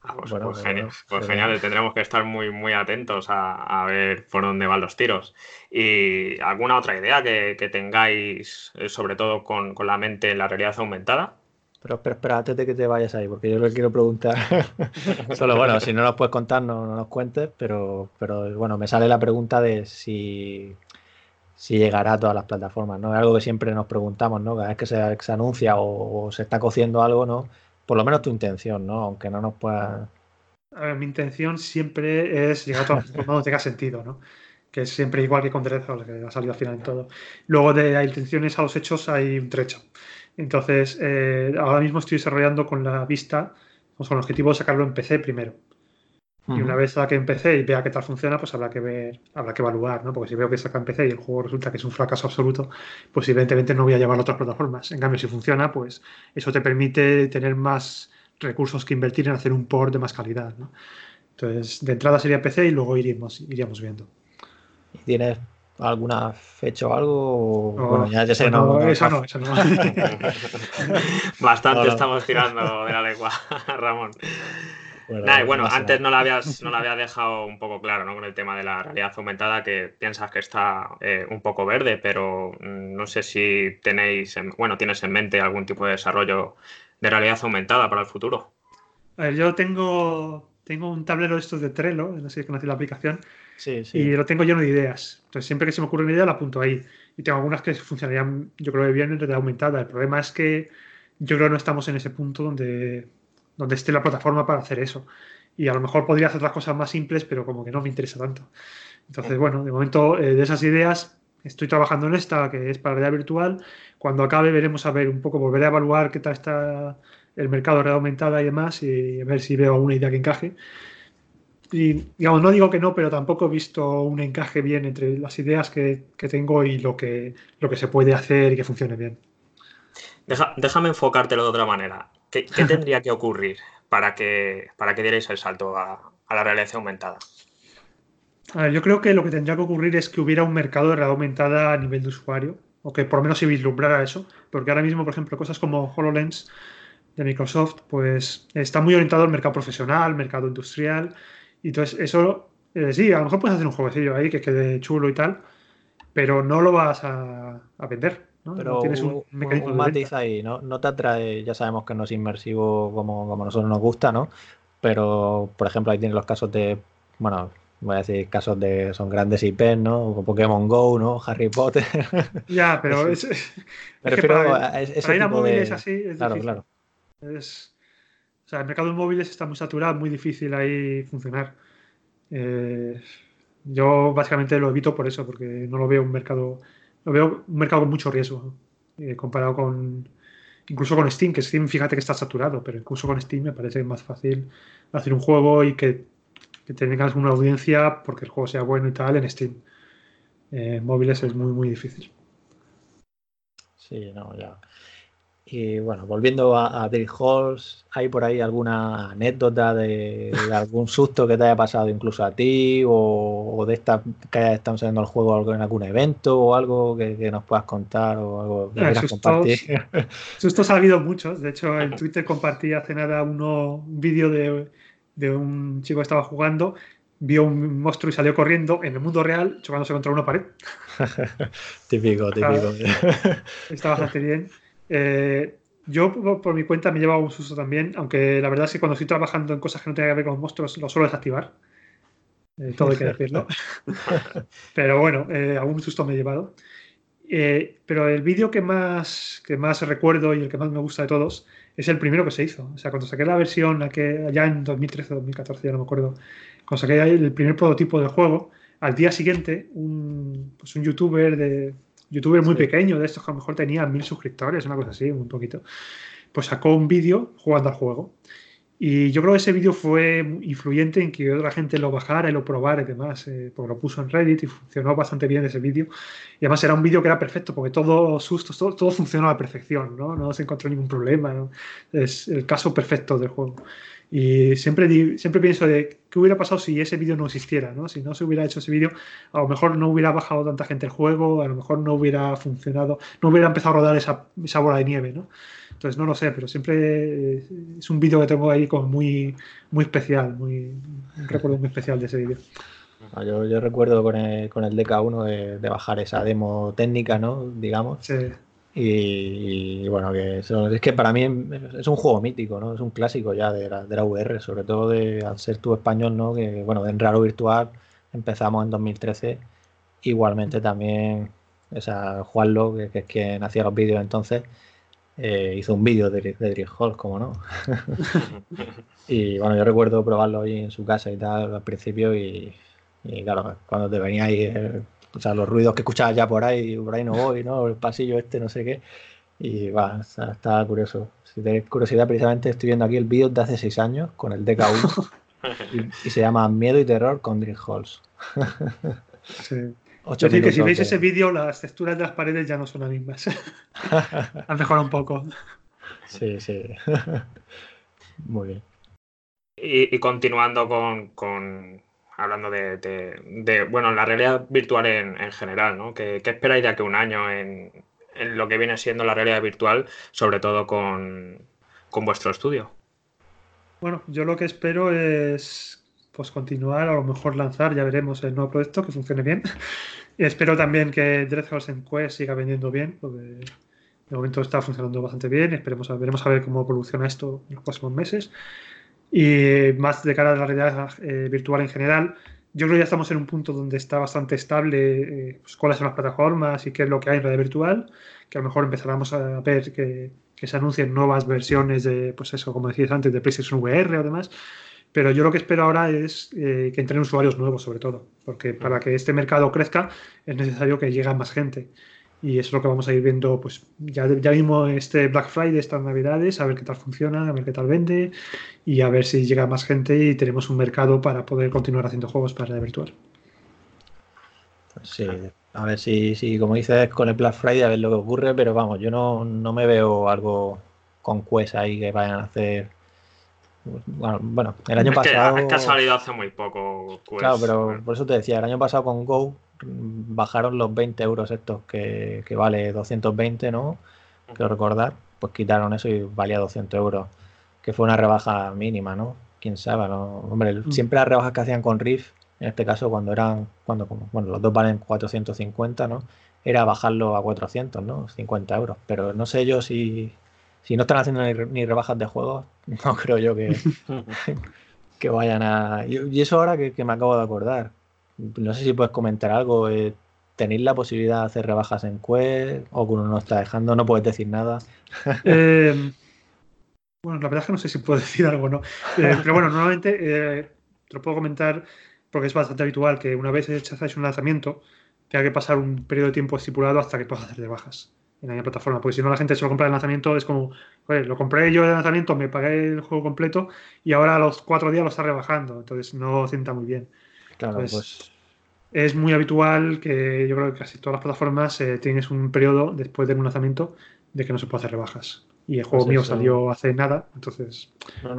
Ah, pues, pues genial, pues genial. tendremos que estar muy, muy atentos a, ver por dónde van los tiros. ¿Y alguna otra idea que, tengáis, eh, sobre todo con, con, la mente en la realidad aumentada? Pero espera, espera, antes de que te vayas ahí, porque yo le quiero preguntar. Solo, bueno, si no nos puedes contar, no, nos cuentes, pero, pero bueno, me sale la pregunta de si, si llegará a todas las plataformas, ¿no? Es algo que siempre nos preguntamos, ¿no? Cada vez que se, se anuncia o, se está cociendo algo, ¿no? Por lo menos tu intención, ¿no? Aunque no nos pueda. A ver, mi intención siempre es llegar a todas las plataformas donde tenga sentido, ¿no? Que es siempre igual que con Dreadful, que ha salido al final en todo. Luego de las intenciones a los hechos hay un trecho. Entonces, eh, ahora mismo estoy desarrollando con la vista, con el objetivo de sacarlo en PC primero. Y una vez que en PC y vea qué tal funciona, pues habrá que ver, habrá que evaluar, ¿no? Porque si veo que saca en PC y el juego resulta que es un fracaso absoluto, pues evidentemente no voy a llevarlo a otras plataformas. En cambio, si funciona, pues eso te permite tener más recursos que invertir en hacer un port de más calidad, ¿no? Entonces, de entrada sería PC y luego iríamos, iríamos viendo. ¿Tienes alguna fecha o algo? bueno, ya, ya sé, no, eso no, eso no. Bastante estamos tirando de la lengua, Ramón. Bueno, bueno antes no lo, habías, no lo había dejado un poco claro ¿no? con el tema de la realidad aumentada, que piensas que está eh, un poco verde, pero mm, no sé si tenéis, bueno, tienes en mente algún tipo de desarrollo de realidad aumentada para el futuro. A ver, yo tengo, tengo un tablero de estos de Trello, no sé si conocéis la aplicación, y lo tengo lleno de ideas. Entonces, siempre que se me ocurre una idea, la apunto ahí. Y tengo algunas que funcionarían, yo creo, bien en realidad aumentada. El problema es que yo creo que no estamos en ese punto donde, donde esté la plataforma para hacer eso. Y a lo mejor podría hacer otras cosas más simples, pero como que no me interesa tanto. Entonces, bueno, de momento, eh, de esas ideas, estoy trabajando en esta, que es para realidad virtual. Cuando acabe, veremos a ver un poco, volveré a evaluar qué tal está el mercado de realidad aumentada y demás, y a ver si veo alguna idea que encaje. Y digamos, no digo que no, pero tampoco he visto un encaje bien entre las ideas que, tengo y lo que, lo que se puede hacer y que funcione bien. déjame enfocártelo de otra manera. ¿Qué, tendría que ocurrir para que, para que dierais el salto a, la realidad aumentada? yo creo que lo que tendría que ocurrir es que hubiera un mercado de realidad aumentada a nivel de usuario, o que por lo menos se vislumbrara eso, porque ahora mismo, por ejemplo, cosas como HoloLens de Microsoft, pues está muy orientado al mercado profesional, mercado industrial, y entonces eso, eh, sí, a lo mejor puedes hacer un jueguecillo ahí que quede chulo y tal, pero no lo vas a, vender. ¿No? Pero tienes un, matiz ahí, ¿no? No te atrae, ya sabemos que no es inmersivo como, como a nosotros nos gusta, ¿no? Pero, por ejemplo, ahí tienes los casos de, bueno, voy a decir casos de, son grandes IP, ¿no? Como Pokémon Go, ¿no? Harry Potter. Ya, pero es, Me refiero a ese tipo móviles así es claro, difícil. Claro. Es, o sea, el mercado de móviles está muy saturado, muy difícil ahí funcionar. Eh, yo básicamente lo evito por eso, porque no lo veo un mercado, lo veo un mercado con mucho riesgo, eh, comparado con, incluso con Steam, que Steam fíjate que está saturado, pero incluso con Steam me parece más fácil hacer un juego y que, que tengas una audiencia porque el juego sea bueno y tal en Steam. En móviles es muy, muy difícil. Sí, no, ya. Y bueno, volviendo a, a Halls, ¿hay por ahí alguna anécdota de, algún susto que te haya pasado incluso a ti o, de esta que haya estado enseñando el juego en algún evento o algo que, nos puedas contar o algo que quieras compartir? Sustos ha habido muchos. De hecho, en Twitter compartí hace nada uno, un vídeo de, de un chico que estaba jugando vio un monstruo y salió corriendo en el mundo real chocándose contra una pared. típico, típico. Está bastante bien. Eh, yo por, mi cuenta me he llevado un susto también, aunque la verdad es que cuando estoy trabajando en cosas que no tienen que ver con monstruos lo suelo desactivar. Eh, todo hay que decirlo. pero bueno, eh, algún susto me he llevado. pero el vídeo que más, que más recuerdo y el que más me gusta de todos es el primero que se hizo. O sea, cuando saqué la versión allá en 2013 o 2014, ya no me acuerdo, cuando saqué el primer prototipo del juego, al día siguiente un, pues un youtuber de youtuber muy pequeño, de estos que a lo mejor tenía mil suscriptores, una cosa así, un poquito, pues sacó un vídeo jugando al juego. Y yo creo que ese vídeo fue influyente en que otra gente lo bajara y lo probara y demás, eh, porque lo puso en Reddit y funcionó bastante bien ese vídeo. Y además era un vídeo que era perfecto, porque todo sustos, todo, todo funcionó a la perfección, ¿no? No se encontró ningún problema, Es el caso perfecto del juego. Y siempre, siempre pienso de qué hubiera pasado si ese vídeo no existiera, ¿no? Si no se hubiera hecho ese vídeo, a lo mejor no hubiera bajado tanta gente el juego, a lo mejor no hubiera funcionado, no hubiera empezado a rodar esa, esa bola de nieve, ¿no? Entonces no lo sé, pero siempre es un vídeo que tengo ahí como muy, muy especial, muy, un recuerdo muy especial de ese vídeo. Ah, yo, yo, recuerdo con el, con el DK1 de, de, bajar esa demo técnica, ¿no? Digamos. Sí. Y, bueno, que es que para mí es un juego mítico, ¿no? Es un clásico ya de la, de la VR, sobre todo de, al ser tu español, ¿no? Que bueno, en Raro Virtual empezamos en 2013. Igualmente también esa Juanlo, que, que es quien hacía los vídeos entonces, eh, hizo un vídeo de, de Hall, como no. y bueno, yo recuerdo probarlo ahí en su casa y tal al principio y, claro, cuando te venía ahí o sea, los ruidos que escuchabas ya por ahí, por ahí no voy, ¿no? El pasillo este, no sé qué. Y va, está, curioso. Si tenés curiosidad, precisamente estoy viendo aquí el vídeo de hace seis años con el DK1 y, se llama Miedo y Terror con Dream Halls. sí. Es decir, que si veis ese vídeo, las texturas de las paredes ya no son las mismas. Han mejorado un poco. Sí, sí. Muy bien. Y, continuando con, hablando de, bueno, la realidad virtual en, general, ¿no? ¿Qué, esperáis de aquí un año en, lo que viene siendo la realidad virtual, sobre todo con, vuestro estudio? Bueno, yo lo que espero es pues continuar, a lo mejor lanzar, ya veremos el nuevo proyecto que funcione bien. y espero también que Dreadhouse en Quest siga vendiendo bien, porque de momento está funcionando bastante bien. Esperemos, veremos a ver cómo evoluciona esto en los próximos meses. Y más de cara a la realidad eh, virtual en general, yo creo que ya estamos en un punto donde está bastante estable eh, pues, cuáles son las plataformas y qué es lo que hay en realidad virtual, que a lo mejor empezaremos a ver que, que, se anuncien nuevas versiones de, pues eso, como decías antes, de PlayStation VR o demás. Pero yo lo que espero ahora es eh, que entren usuarios nuevos, sobre todo, porque para que este mercado crezca es necesario que llegue más gente. Y eso es lo que vamos a ir viendo, pues ya, ya mismo este Black Friday, estas navidades, a ver qué tal funciona, a ver qué tal vende y a ver si llega más gente y tenemos un mercado para poder continuar haciendo juegos para la virtual. Pues sí, a ver si, si, como dices, con el Black Friday a ver lo que ocurre, pero vamos, yo no, no me veo algo con Quest ahí que vayan a hacer. Bueno, el año pasado. es que ha salido hace muy poco. Claro, pero por eso te decía, el año pasado con Go bajaron los 20 euros estos que, vale 220, ¿no? Quiero recordar, pues quitaron eso y valía 200 euros, que fue una rebaja mínima, ¿no? Quién sabe, ¿no? Hombre, mm. siempre las rebajas que hacían con Riff, en este caso cuando eran, cuando, bueno, los dos valen 450, ¿no? Era bajarlo a 400, ¿no? 50 euros, pero no sé yo si, si no están haciendo ni, rebajas de juegos, no creo yo que, que vayan a... Y, eso ahora que me acabo de acordar, no sé si puedes comentar algo. Eh, ¿Tenéis la posibilidad de hacer rebajas en Quest o uno no está dejando? No puedes decir nada. Eh, bueno, la verdad es que no sé si puedo decir algo no. Eh, pero bueno, normalmente te lo puedo comentar porque es bastante habitual que una vez hecho un lanzamiento tenga que pasar un periodo de tiempo estipulado hasta que puedas hacer rebajas en la plataforma. Porque si no, la gente se lo compra de lanzamiento, es como, lo compré yo de lanzamiento, me pagué el juego completo y ahora a los cuatro días lo está rebajando. Entonces no sienta muy bien. Claro, pues, es muy habitual que yo creo que casi todas las plataformas eh, tienes un periodo después del lanzamiento de que no se puede hacer rebajas. Y el juego pues mío salió hace nada, entonces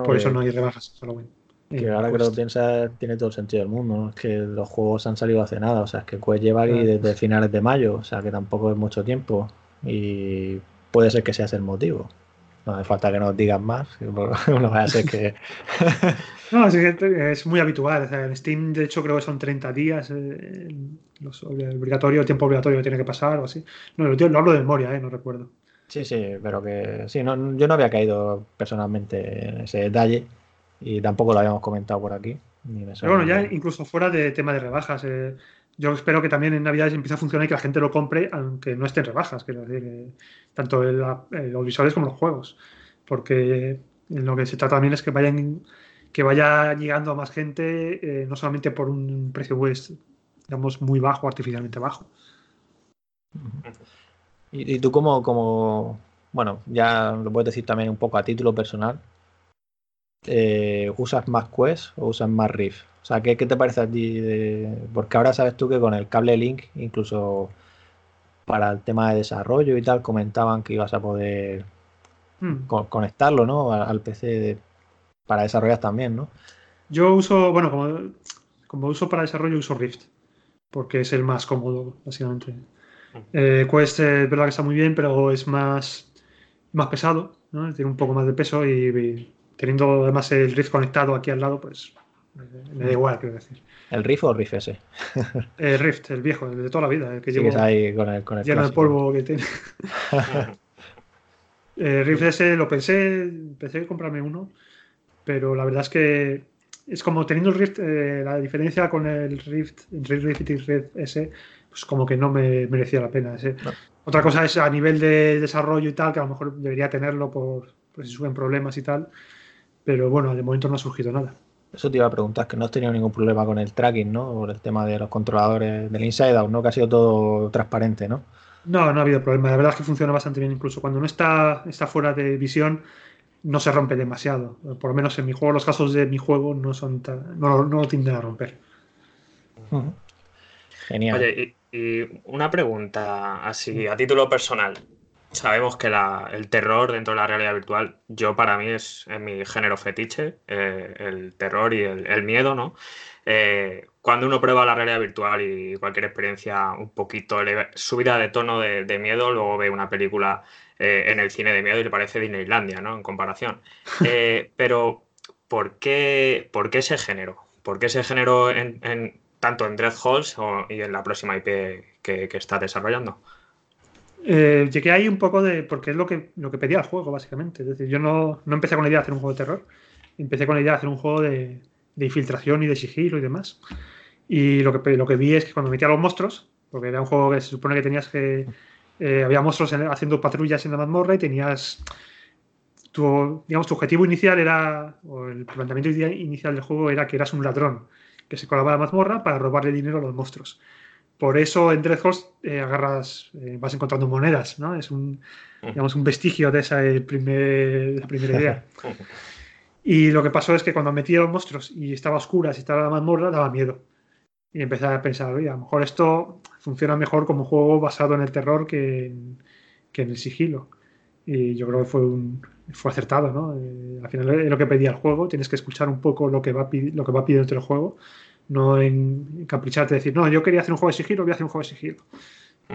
por eso no hay rebajas solo Que ahora que lo piensas, tiene todo el sentido del mundo. Es que los juegos han salido hace nada. O sea, es que Quest lleva aquí desde finales de mayo. O sea, que tampoco es mucho tiempo. Y puede ser que sea ese el motivo. No hace falta que nos digan más. No vaya a ser que. No, es, muy habitual. en Steam, de hecho, creo que son 30 días. Eh, los, el obligatorio, el tiempo obligatorio que tiene que pasar o así. No, lo, hablo de memoria, eh, no recuerdo. Sí, sí, pero que sí, no, yo no había caído personalmente en ese detalle y tampoco lo habíamos comentado por aquí. pero bueno, ya incluso fuera de tema de rebajas, eh, yo espero que también en Navidades empiece a funcionar y que la gente lo compre, aunque no esté en rebajas, quiero decir, eh, tanto los visuales como los juegos, porque lo que se trata también es que vayan que vaya llegando a más gente, eh, no solamente por un precio pues, digamos, muy bajo, artificialmente bajo. Y, tú como, como, bueno, ya lo puedes decir también un poco a título personal, eh, ¿usas más Quest o usas más Rift? O sea, ¿qué, te parece a ti? Porque ahora sabes tú que con el cable Link, incluso para el tema de desarrollo y tal, comentaban que ibas a poder hmm. conectarlo, ¿no? Al, PC para desarrollar también, ¿no? Yo uso, bueno, como, como uso para desarrollo, uso Rift, porque es el más cómodo, básicamente. Eh, Quest es verdad que está muy bien, pero es más, más pesado, ¿no? tiene un poco más de peso y, teniendo además el Rift conectado aquí al lado, pues me da igual, quiero decir. ¿El Rift o el Rift ese? el Rift, el viejo, el de toda la vida, el que llevo ahí con el, con el lleno de polvo que tiene. el Rift ese lo pensé, pensé comprarme uno, pero la verdad es que es como teniendo el Rift, eh, la diferencia con el Rift, entre el Rift y el Rift ese pues como que no me merecía la pena. Otra cosa es a nivel de desarrollo y tal, que a lo mejor debería tenerlo por, si suben problemas y tal, pero bueno, de momento no ha surgido nada. Eso te iba a preguntar, que no has tenido ningún problema con el tracking, ¿no? Por el tema de los controladores del Inside Out, ¿no? Que ha sido todo transparente, ¿no? No, no ha habido problema. La verdad es que funciona bastante bien. Incluso cuando no está, está fuera de visión, no se rompe demasiado. Por lo menos en mi juego, los casos de mi juego no son no, no lo tienden a romper. Genial. Oye, y una pregunta así a título personal. Sabemos que el terror dentro de la realidad virtual, yo para mí es, mi género fetiche, eh, el terror y el, miedo, ¿no? Eh, cuando uno prueba la realidad virtual y cualquier experiencia un poquito subida de tono de, miedo, luego ve una película eh, en el cine de miedo y le parece Disneylandia, ¿no? En comparación. pero, ¿por qué, ¿por qué ese género? ¿Por qué ese género en tanto en Dread Halls y en la próxima IP que, está desarrollando? Eh, llegué ahí un poco de. porque es lo que, lo que pedía el juego, básicamente. Es decir, yo no, empecé con la idea de hacer un juego de terror, empecé con la idea de hacer un juego de, infiltración y de sigilo y demás. Y lo que, lo que vi es que cuando metía a los monstruos, porque era un juego que se supone que tenías que. Eh, había monstruos haciendo patrullas en la mazmorra y tenías. Tu, digamos, tu objetivo inicial era. o el planteamiento inicial del juego era que eras un ladrón que se colaba a la mazmorra para robarle dinero a los monstruos. Por eso en Dreadhorst eh, agarras, eh, vas encontrando monedas, ¿no? Es un, digamos, un vestigio de esa, primer, primera idea. Y lo que pasó es que cuando metí a los monstruos y estaba oscura, si estaba la mazmorra, daba miedo. Y empecé a pensar, oye, a lo mejor esto funciona mejor como juego basado en el terror que en, que en el sigilo. Y yo creo que fue, un, fue acertado, ¿no? Eh, al final es lo que pedía el juego, tienes que escuchar un poco lo que va, lo que va pidiendo el juego, no en capricharte decir, no, yo quería hacer un juego de sigilo, voy a hacer un juego de sigilo.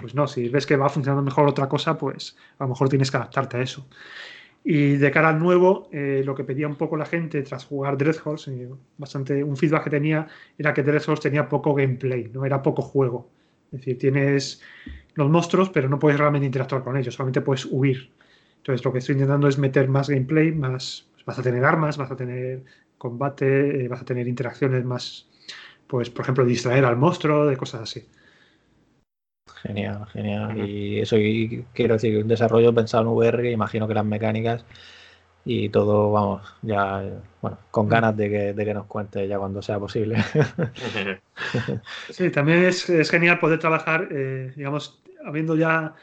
Pues no, si ves que va funcionando mejor otra cosa, pues a lo mejor tienes que adaptarte a eso. Y de cara al nuevo, eh, lo que pedía un poco la gente tras jugar Dreadhorse, eh, bastante, un feedback que tenía era que Dreadhorse tenía poco gameplay, no era poco juego. Es decir, tienes los monstruos, pero no puedes realmente interactuar con ellos, solamente puedes huir. Entonces lo que estoy intentando es meter más gameplay, más pues vas a tener armas, vas a tener combate, eh, vas a tener interacciones más, pues por ejemplo distraer al monstruo, de cosas así. Genial, genial. Y eso quiero decir, un desarrollo pensado en VR, imagino que las mecánicas y todo, vamos, ya, bueno, con ganas de que, de que nos cuente ya cuando sea posible. sí, también es, genial poder trabajar, eh, digamos, habiendo ya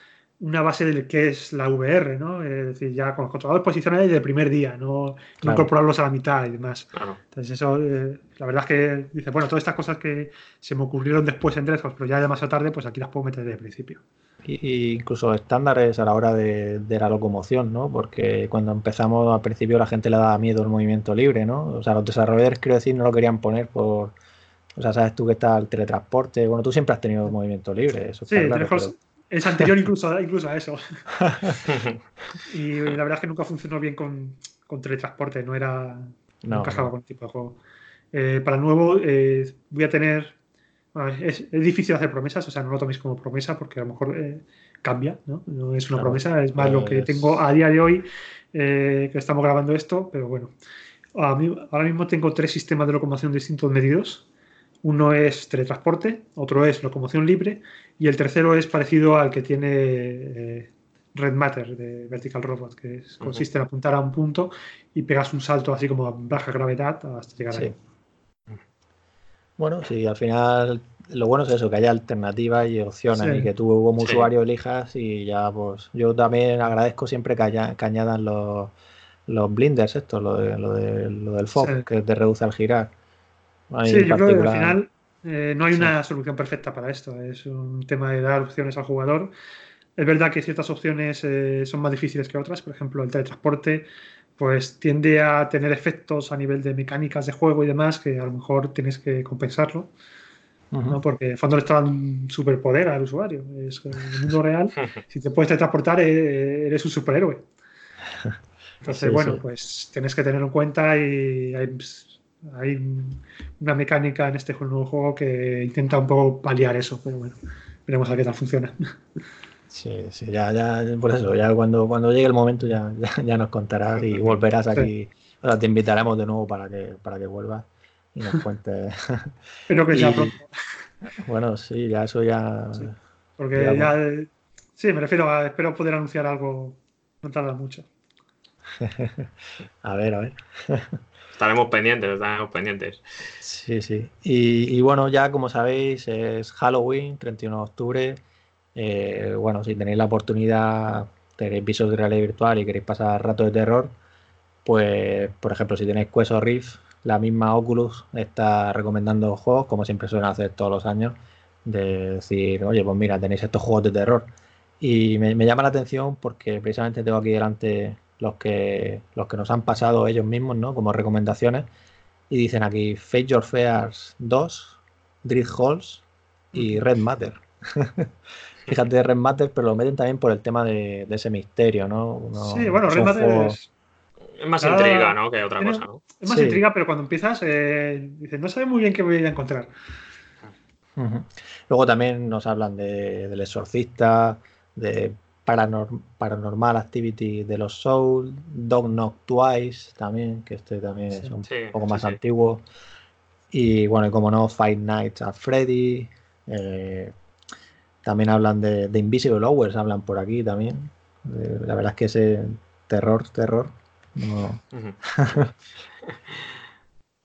una base del que es la VR, ¿no? Es decir, ya con los controladores posicionales desde el primer día, no, incorporarlos a la mitad y demás. Entonces, eso, eh, la verdad es que dice, bueno, todas estas cosas que se me ocurrieron después en Dreadhouse, pero ya demasiado tarde, pues aquí las puedo meter desde el principio. Y, incluso estándares a la hora de, la locomoción, ¿no? Porque cuando empezamos al principio la gente le daba miedo el movimiento libre, ¿no? O sea, los desarrolladores, quiero decir, no lo querían poner por. O sea, sabes tú que está el teletransporte. Bueno, tú siempre has tenido movimiento libre. Eso sí, claro, es anterior incluso, incluso a eso. y la verdad es que nunca funcionó bien con, con teletransporte, no era. No, encajaba con el tipo de juego. Eh, para nuevo, eh, voy a tener. Es, difícil hacer promesas, o sea, no lo toméis como promesa porque a lo mejor eh, cambia, ¿no? No es una promesa, es más lo que tengo a día de hoy que estamos grabando esto, pero bueno. ahora mismo tengo tres sistemas de locomoción distintos medidos. Uno es teletransporte, otro es locomoción libre y el tercero es parecido al que tiene eh, Red Matter de Vertical Robot, que consiste en apuntar a un punto y pegas un salto así como a baja gravedad hasta llegar ahí. Bueno, sí, al final lo bueno es eso, que haya alternativas y opciones y que tú como usuario elijas y ya pues yo también agradezco siempre que, añadan los, los blinders, esto, lo, de, lo, del fog, que te reduce al girar sí, yo creo que al final eh, no hay una solución perfecta para esto. Es un tema de dar opciones al jugador. Es verdad que ciertas opciones eh, son más difíciles que otras. Por ejemplo, el teletransporte pues tiende a tener efectos a nivel de mecánicas de juego y demás que a lo mejor tienes que compensarlo. ¿no? Porque en el fondo le está dando un superpoder al usuario. Es, en el mundo real, si te puedes teletransportar, eh, eres un superhéroe. Entonces, bueno, pues tienes que tenerlo en cuenta y hay, hay una mecánica en este nuevo juego que intenta un poco paliar eso, pero bueno, veremos a qué tal funciona. Sí, sí, ya, ya, por eso, ya cuando, cuando llegue el momento ya, ya, nos contarás y volverás aquí. O sea, te invitaremos de nuevo para que, para que vuelvas y nos cuentes. Espero que pronto. Bueno, sí, ya eso ya. porque ya. Sí, me refiero a. Espero poder anunciar algo. No tarda mucho. a ver, a ver. Estaremos pendientes, estaremos pendientes. Sí, sí. Y, bueno, ya como sabéis, es Halloween, 31 de octubre. Eh, bueno, si tenéis la oportunidad, tenéis visos de realidad virtual y queréis pasar rato de terror, pues, por ejemplo, si tenéis Quest o Rift, la misma Oculus está recomendando juegos, como siempre suelen hacer todos los años, de decir, oye, pues mira, tenéis estos juegos de terror. Y me, me llama la atención porque precisamente tengo aquí delante los que, los que nos han pasado ellos mismos, ¿no? Como recomendaciones. Y dicen aquí Fate Your Fears 2, Dread Halls y Red Matter. Fíjate Red Matter, pero lo meten también por el tema de, ese misterio, ¿no? sí, bueno, Red Matter es... más intriga, ¿no? Que otra cosa, ¿no? Es más intriga, pero cuando empiezas, eh, dices, no sabes muy bien qué voy a encontrar. Luego también nos hablan de, del exorcista, de Paranormal Activity de los Soul, Dog Knock Twice también, que este también es un poco más antiguo. Y bueno, y como no, Five Nights at Freddy. Eh, también hablan de, Invisible Hours, hablan por aquí también. la verdad es que ese terror, terror.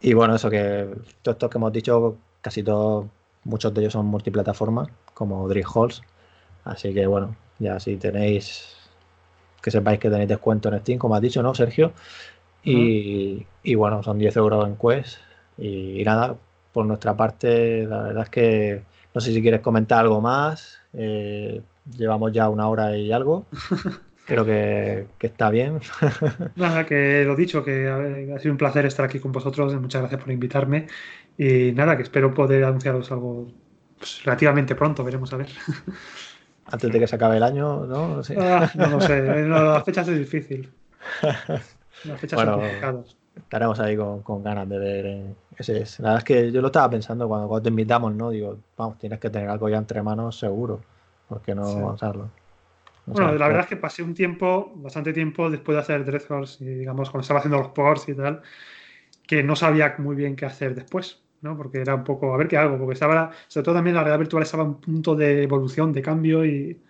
y bueno, eso que todos estos que hemos dicho, casi todos, muchos de ellos son multiplataformas, como Dream Halls. Así que bueno, ya si tenéis, que sepáis que tenéis descuento en Steam, como has dicho, ¿no, Sergio? Y, bueno, son 10 euros en Quest. Y, nada, por nuestra parte, la verdad es que no sé si quieres comentar algo más. Eh, llevamos ya una hora y algo. Creo que, está bien. Nada, que lo dicho, que ha sido un placer estar aquí con vosotros. Muchas gracias por invitarme. Y nada, que espero poder anunciaros algo pues, relativamente pronto. Veremos a ver. antes de que se acabe el año, ¿no? Ah, no lo sé, las fechas es difícil. Las fechas son complicadas. Estaremos ahí con, ganas de ver eh, ese es. La verdad es que yo lo estaba pensando cuando, cuando, te invitamos, ¿no? Digo, vamos, tienes que tener algo ya entre manos seguro, porque no sí. usarlo. bueno, la verdad es que pasé un tiempo, bastante tiempo después de hacer Dreadhorse y digamos cuando estaba haciendo los ports y tal, que no sabía muy bien qué hacer después. ¿no? Porque era un poco, a ver qué hago, porque estaba, sobre todo también la realidad virtual estaba en un punto de evolución, de cambio y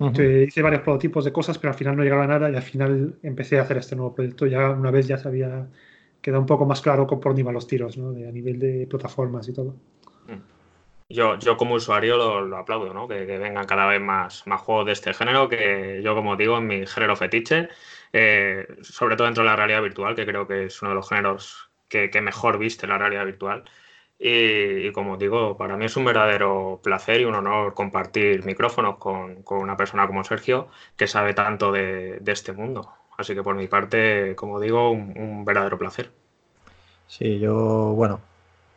hice varios prototipos de cosas, pero al final no llegaba a nada y al final empecé a hacer este nuevo proyecto. Ya una vez ya se había quedado un poco más claro por dónde iban los tiros, ¿no? De, a nivel de plataformas y todo. yo, yo como usuario lo, aplaudo, ¿no? Que, vengan cada vez más, más juegos de este género, que yo como digo, en mi género fetiche, eh, sobre todo dentro de la realidad virtual, que creo que es uno de los géneros que, mejor viste la realidad virtual. Y, como digo, para mí es un verdadero placer y un honor compartir micrófonos con, una persona como Sergio, que sabe tanto de, este mundo. Así que por mi parte, como digo, un verdadero placer. Sí, yo, bueno,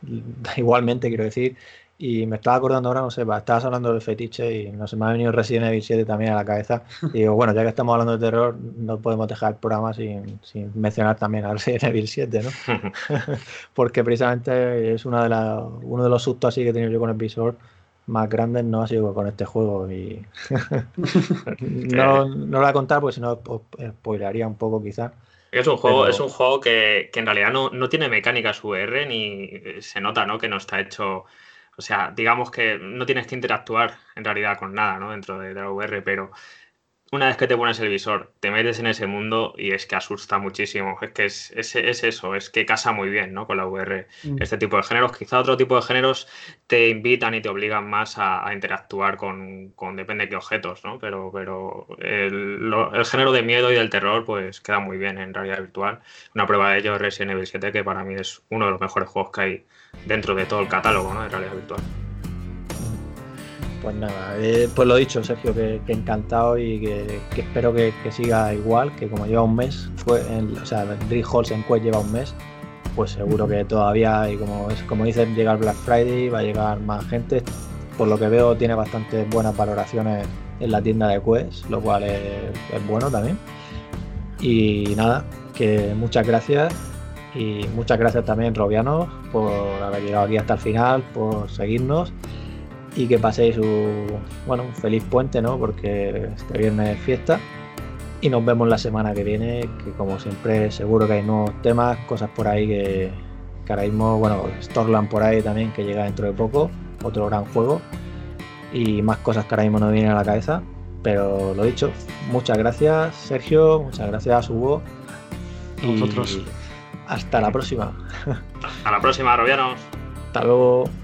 igualmente quiero decir, y me estaba acordando ahora, no sé, estabas hablando del fetiche y no sé, me ha venido Resident Evil 7 también a la cabeza. Y digo, bueno, ya que estamos hablando de terror, no podemos dejar el programa sin, mencionar también a Resident Evil 7, ¿no? Porque precisamente es una de la, uno de los sustos así que he tenido yo con el visor más grandes no ha sido con este juego y no, no lo voy a contar porque si no spoilearía un poco quizás es un juego, es un juego que, en realidad no, no, tiene mecánicas VR ni se nota ¿no? que no está hecho. O sea, digamos que no tienes que interactuar en realidad con nada ¿no? dentro de, de la VR, pero una vez que te pones el visor, te metes en ese mundo y es que asusta muchísimo. Es que es, es, eso, es que casa muy bien ¿no? con la VR mm. este tipo de géneros. Quizá otro tipo de géneros te invitan y te obligan más a, interactuar con, con, depende de qué objetos, ¿no? Pero, pero el, el, género de miedo y del terror pues queda muy bien en realidad virtual. Una prueba de ello es Resident Evil 7, que para mí es uno de los mejores juegos que hay dentro de todo el catálogo ¿no? de realidad virtual. Pues nada, eh, pues lo dicho, Sergio, que, encantado y que, espero que, siga igual, que como lleva un mes, o sea, Dream Halls en Quest lleva un mes, pues seguro que todavía, y como, como dicen, llega el Black Friday, va a llegar más gente. Por lo que veo, tiene bastantes buenas valoraciones en la tienda de Quest, lo cual es, bueno también. Y nada, que muchas gracias y muchas gracias también, Robianos, por haber llegado aquí hasta el final, por seguirnos y que paséis un, bueno, un feliz puente, ¿no? Porque este viernes es fiesta. Y nos vemos la semana que viene, que como siempre seguro que hay nuevos temas, cosas por ahí que, que ahora mismo, bueno, Storland por ahí también, que llega dentro de poco, otro gran juego. Y más cosas que ahora mismo no vienen a la cabeza. Pero lo dicho, muchas gracias Sergio, muchas gracias Hugo. Y Hasta la próxima. Hasta la próxima, Robianos. Hasta luego.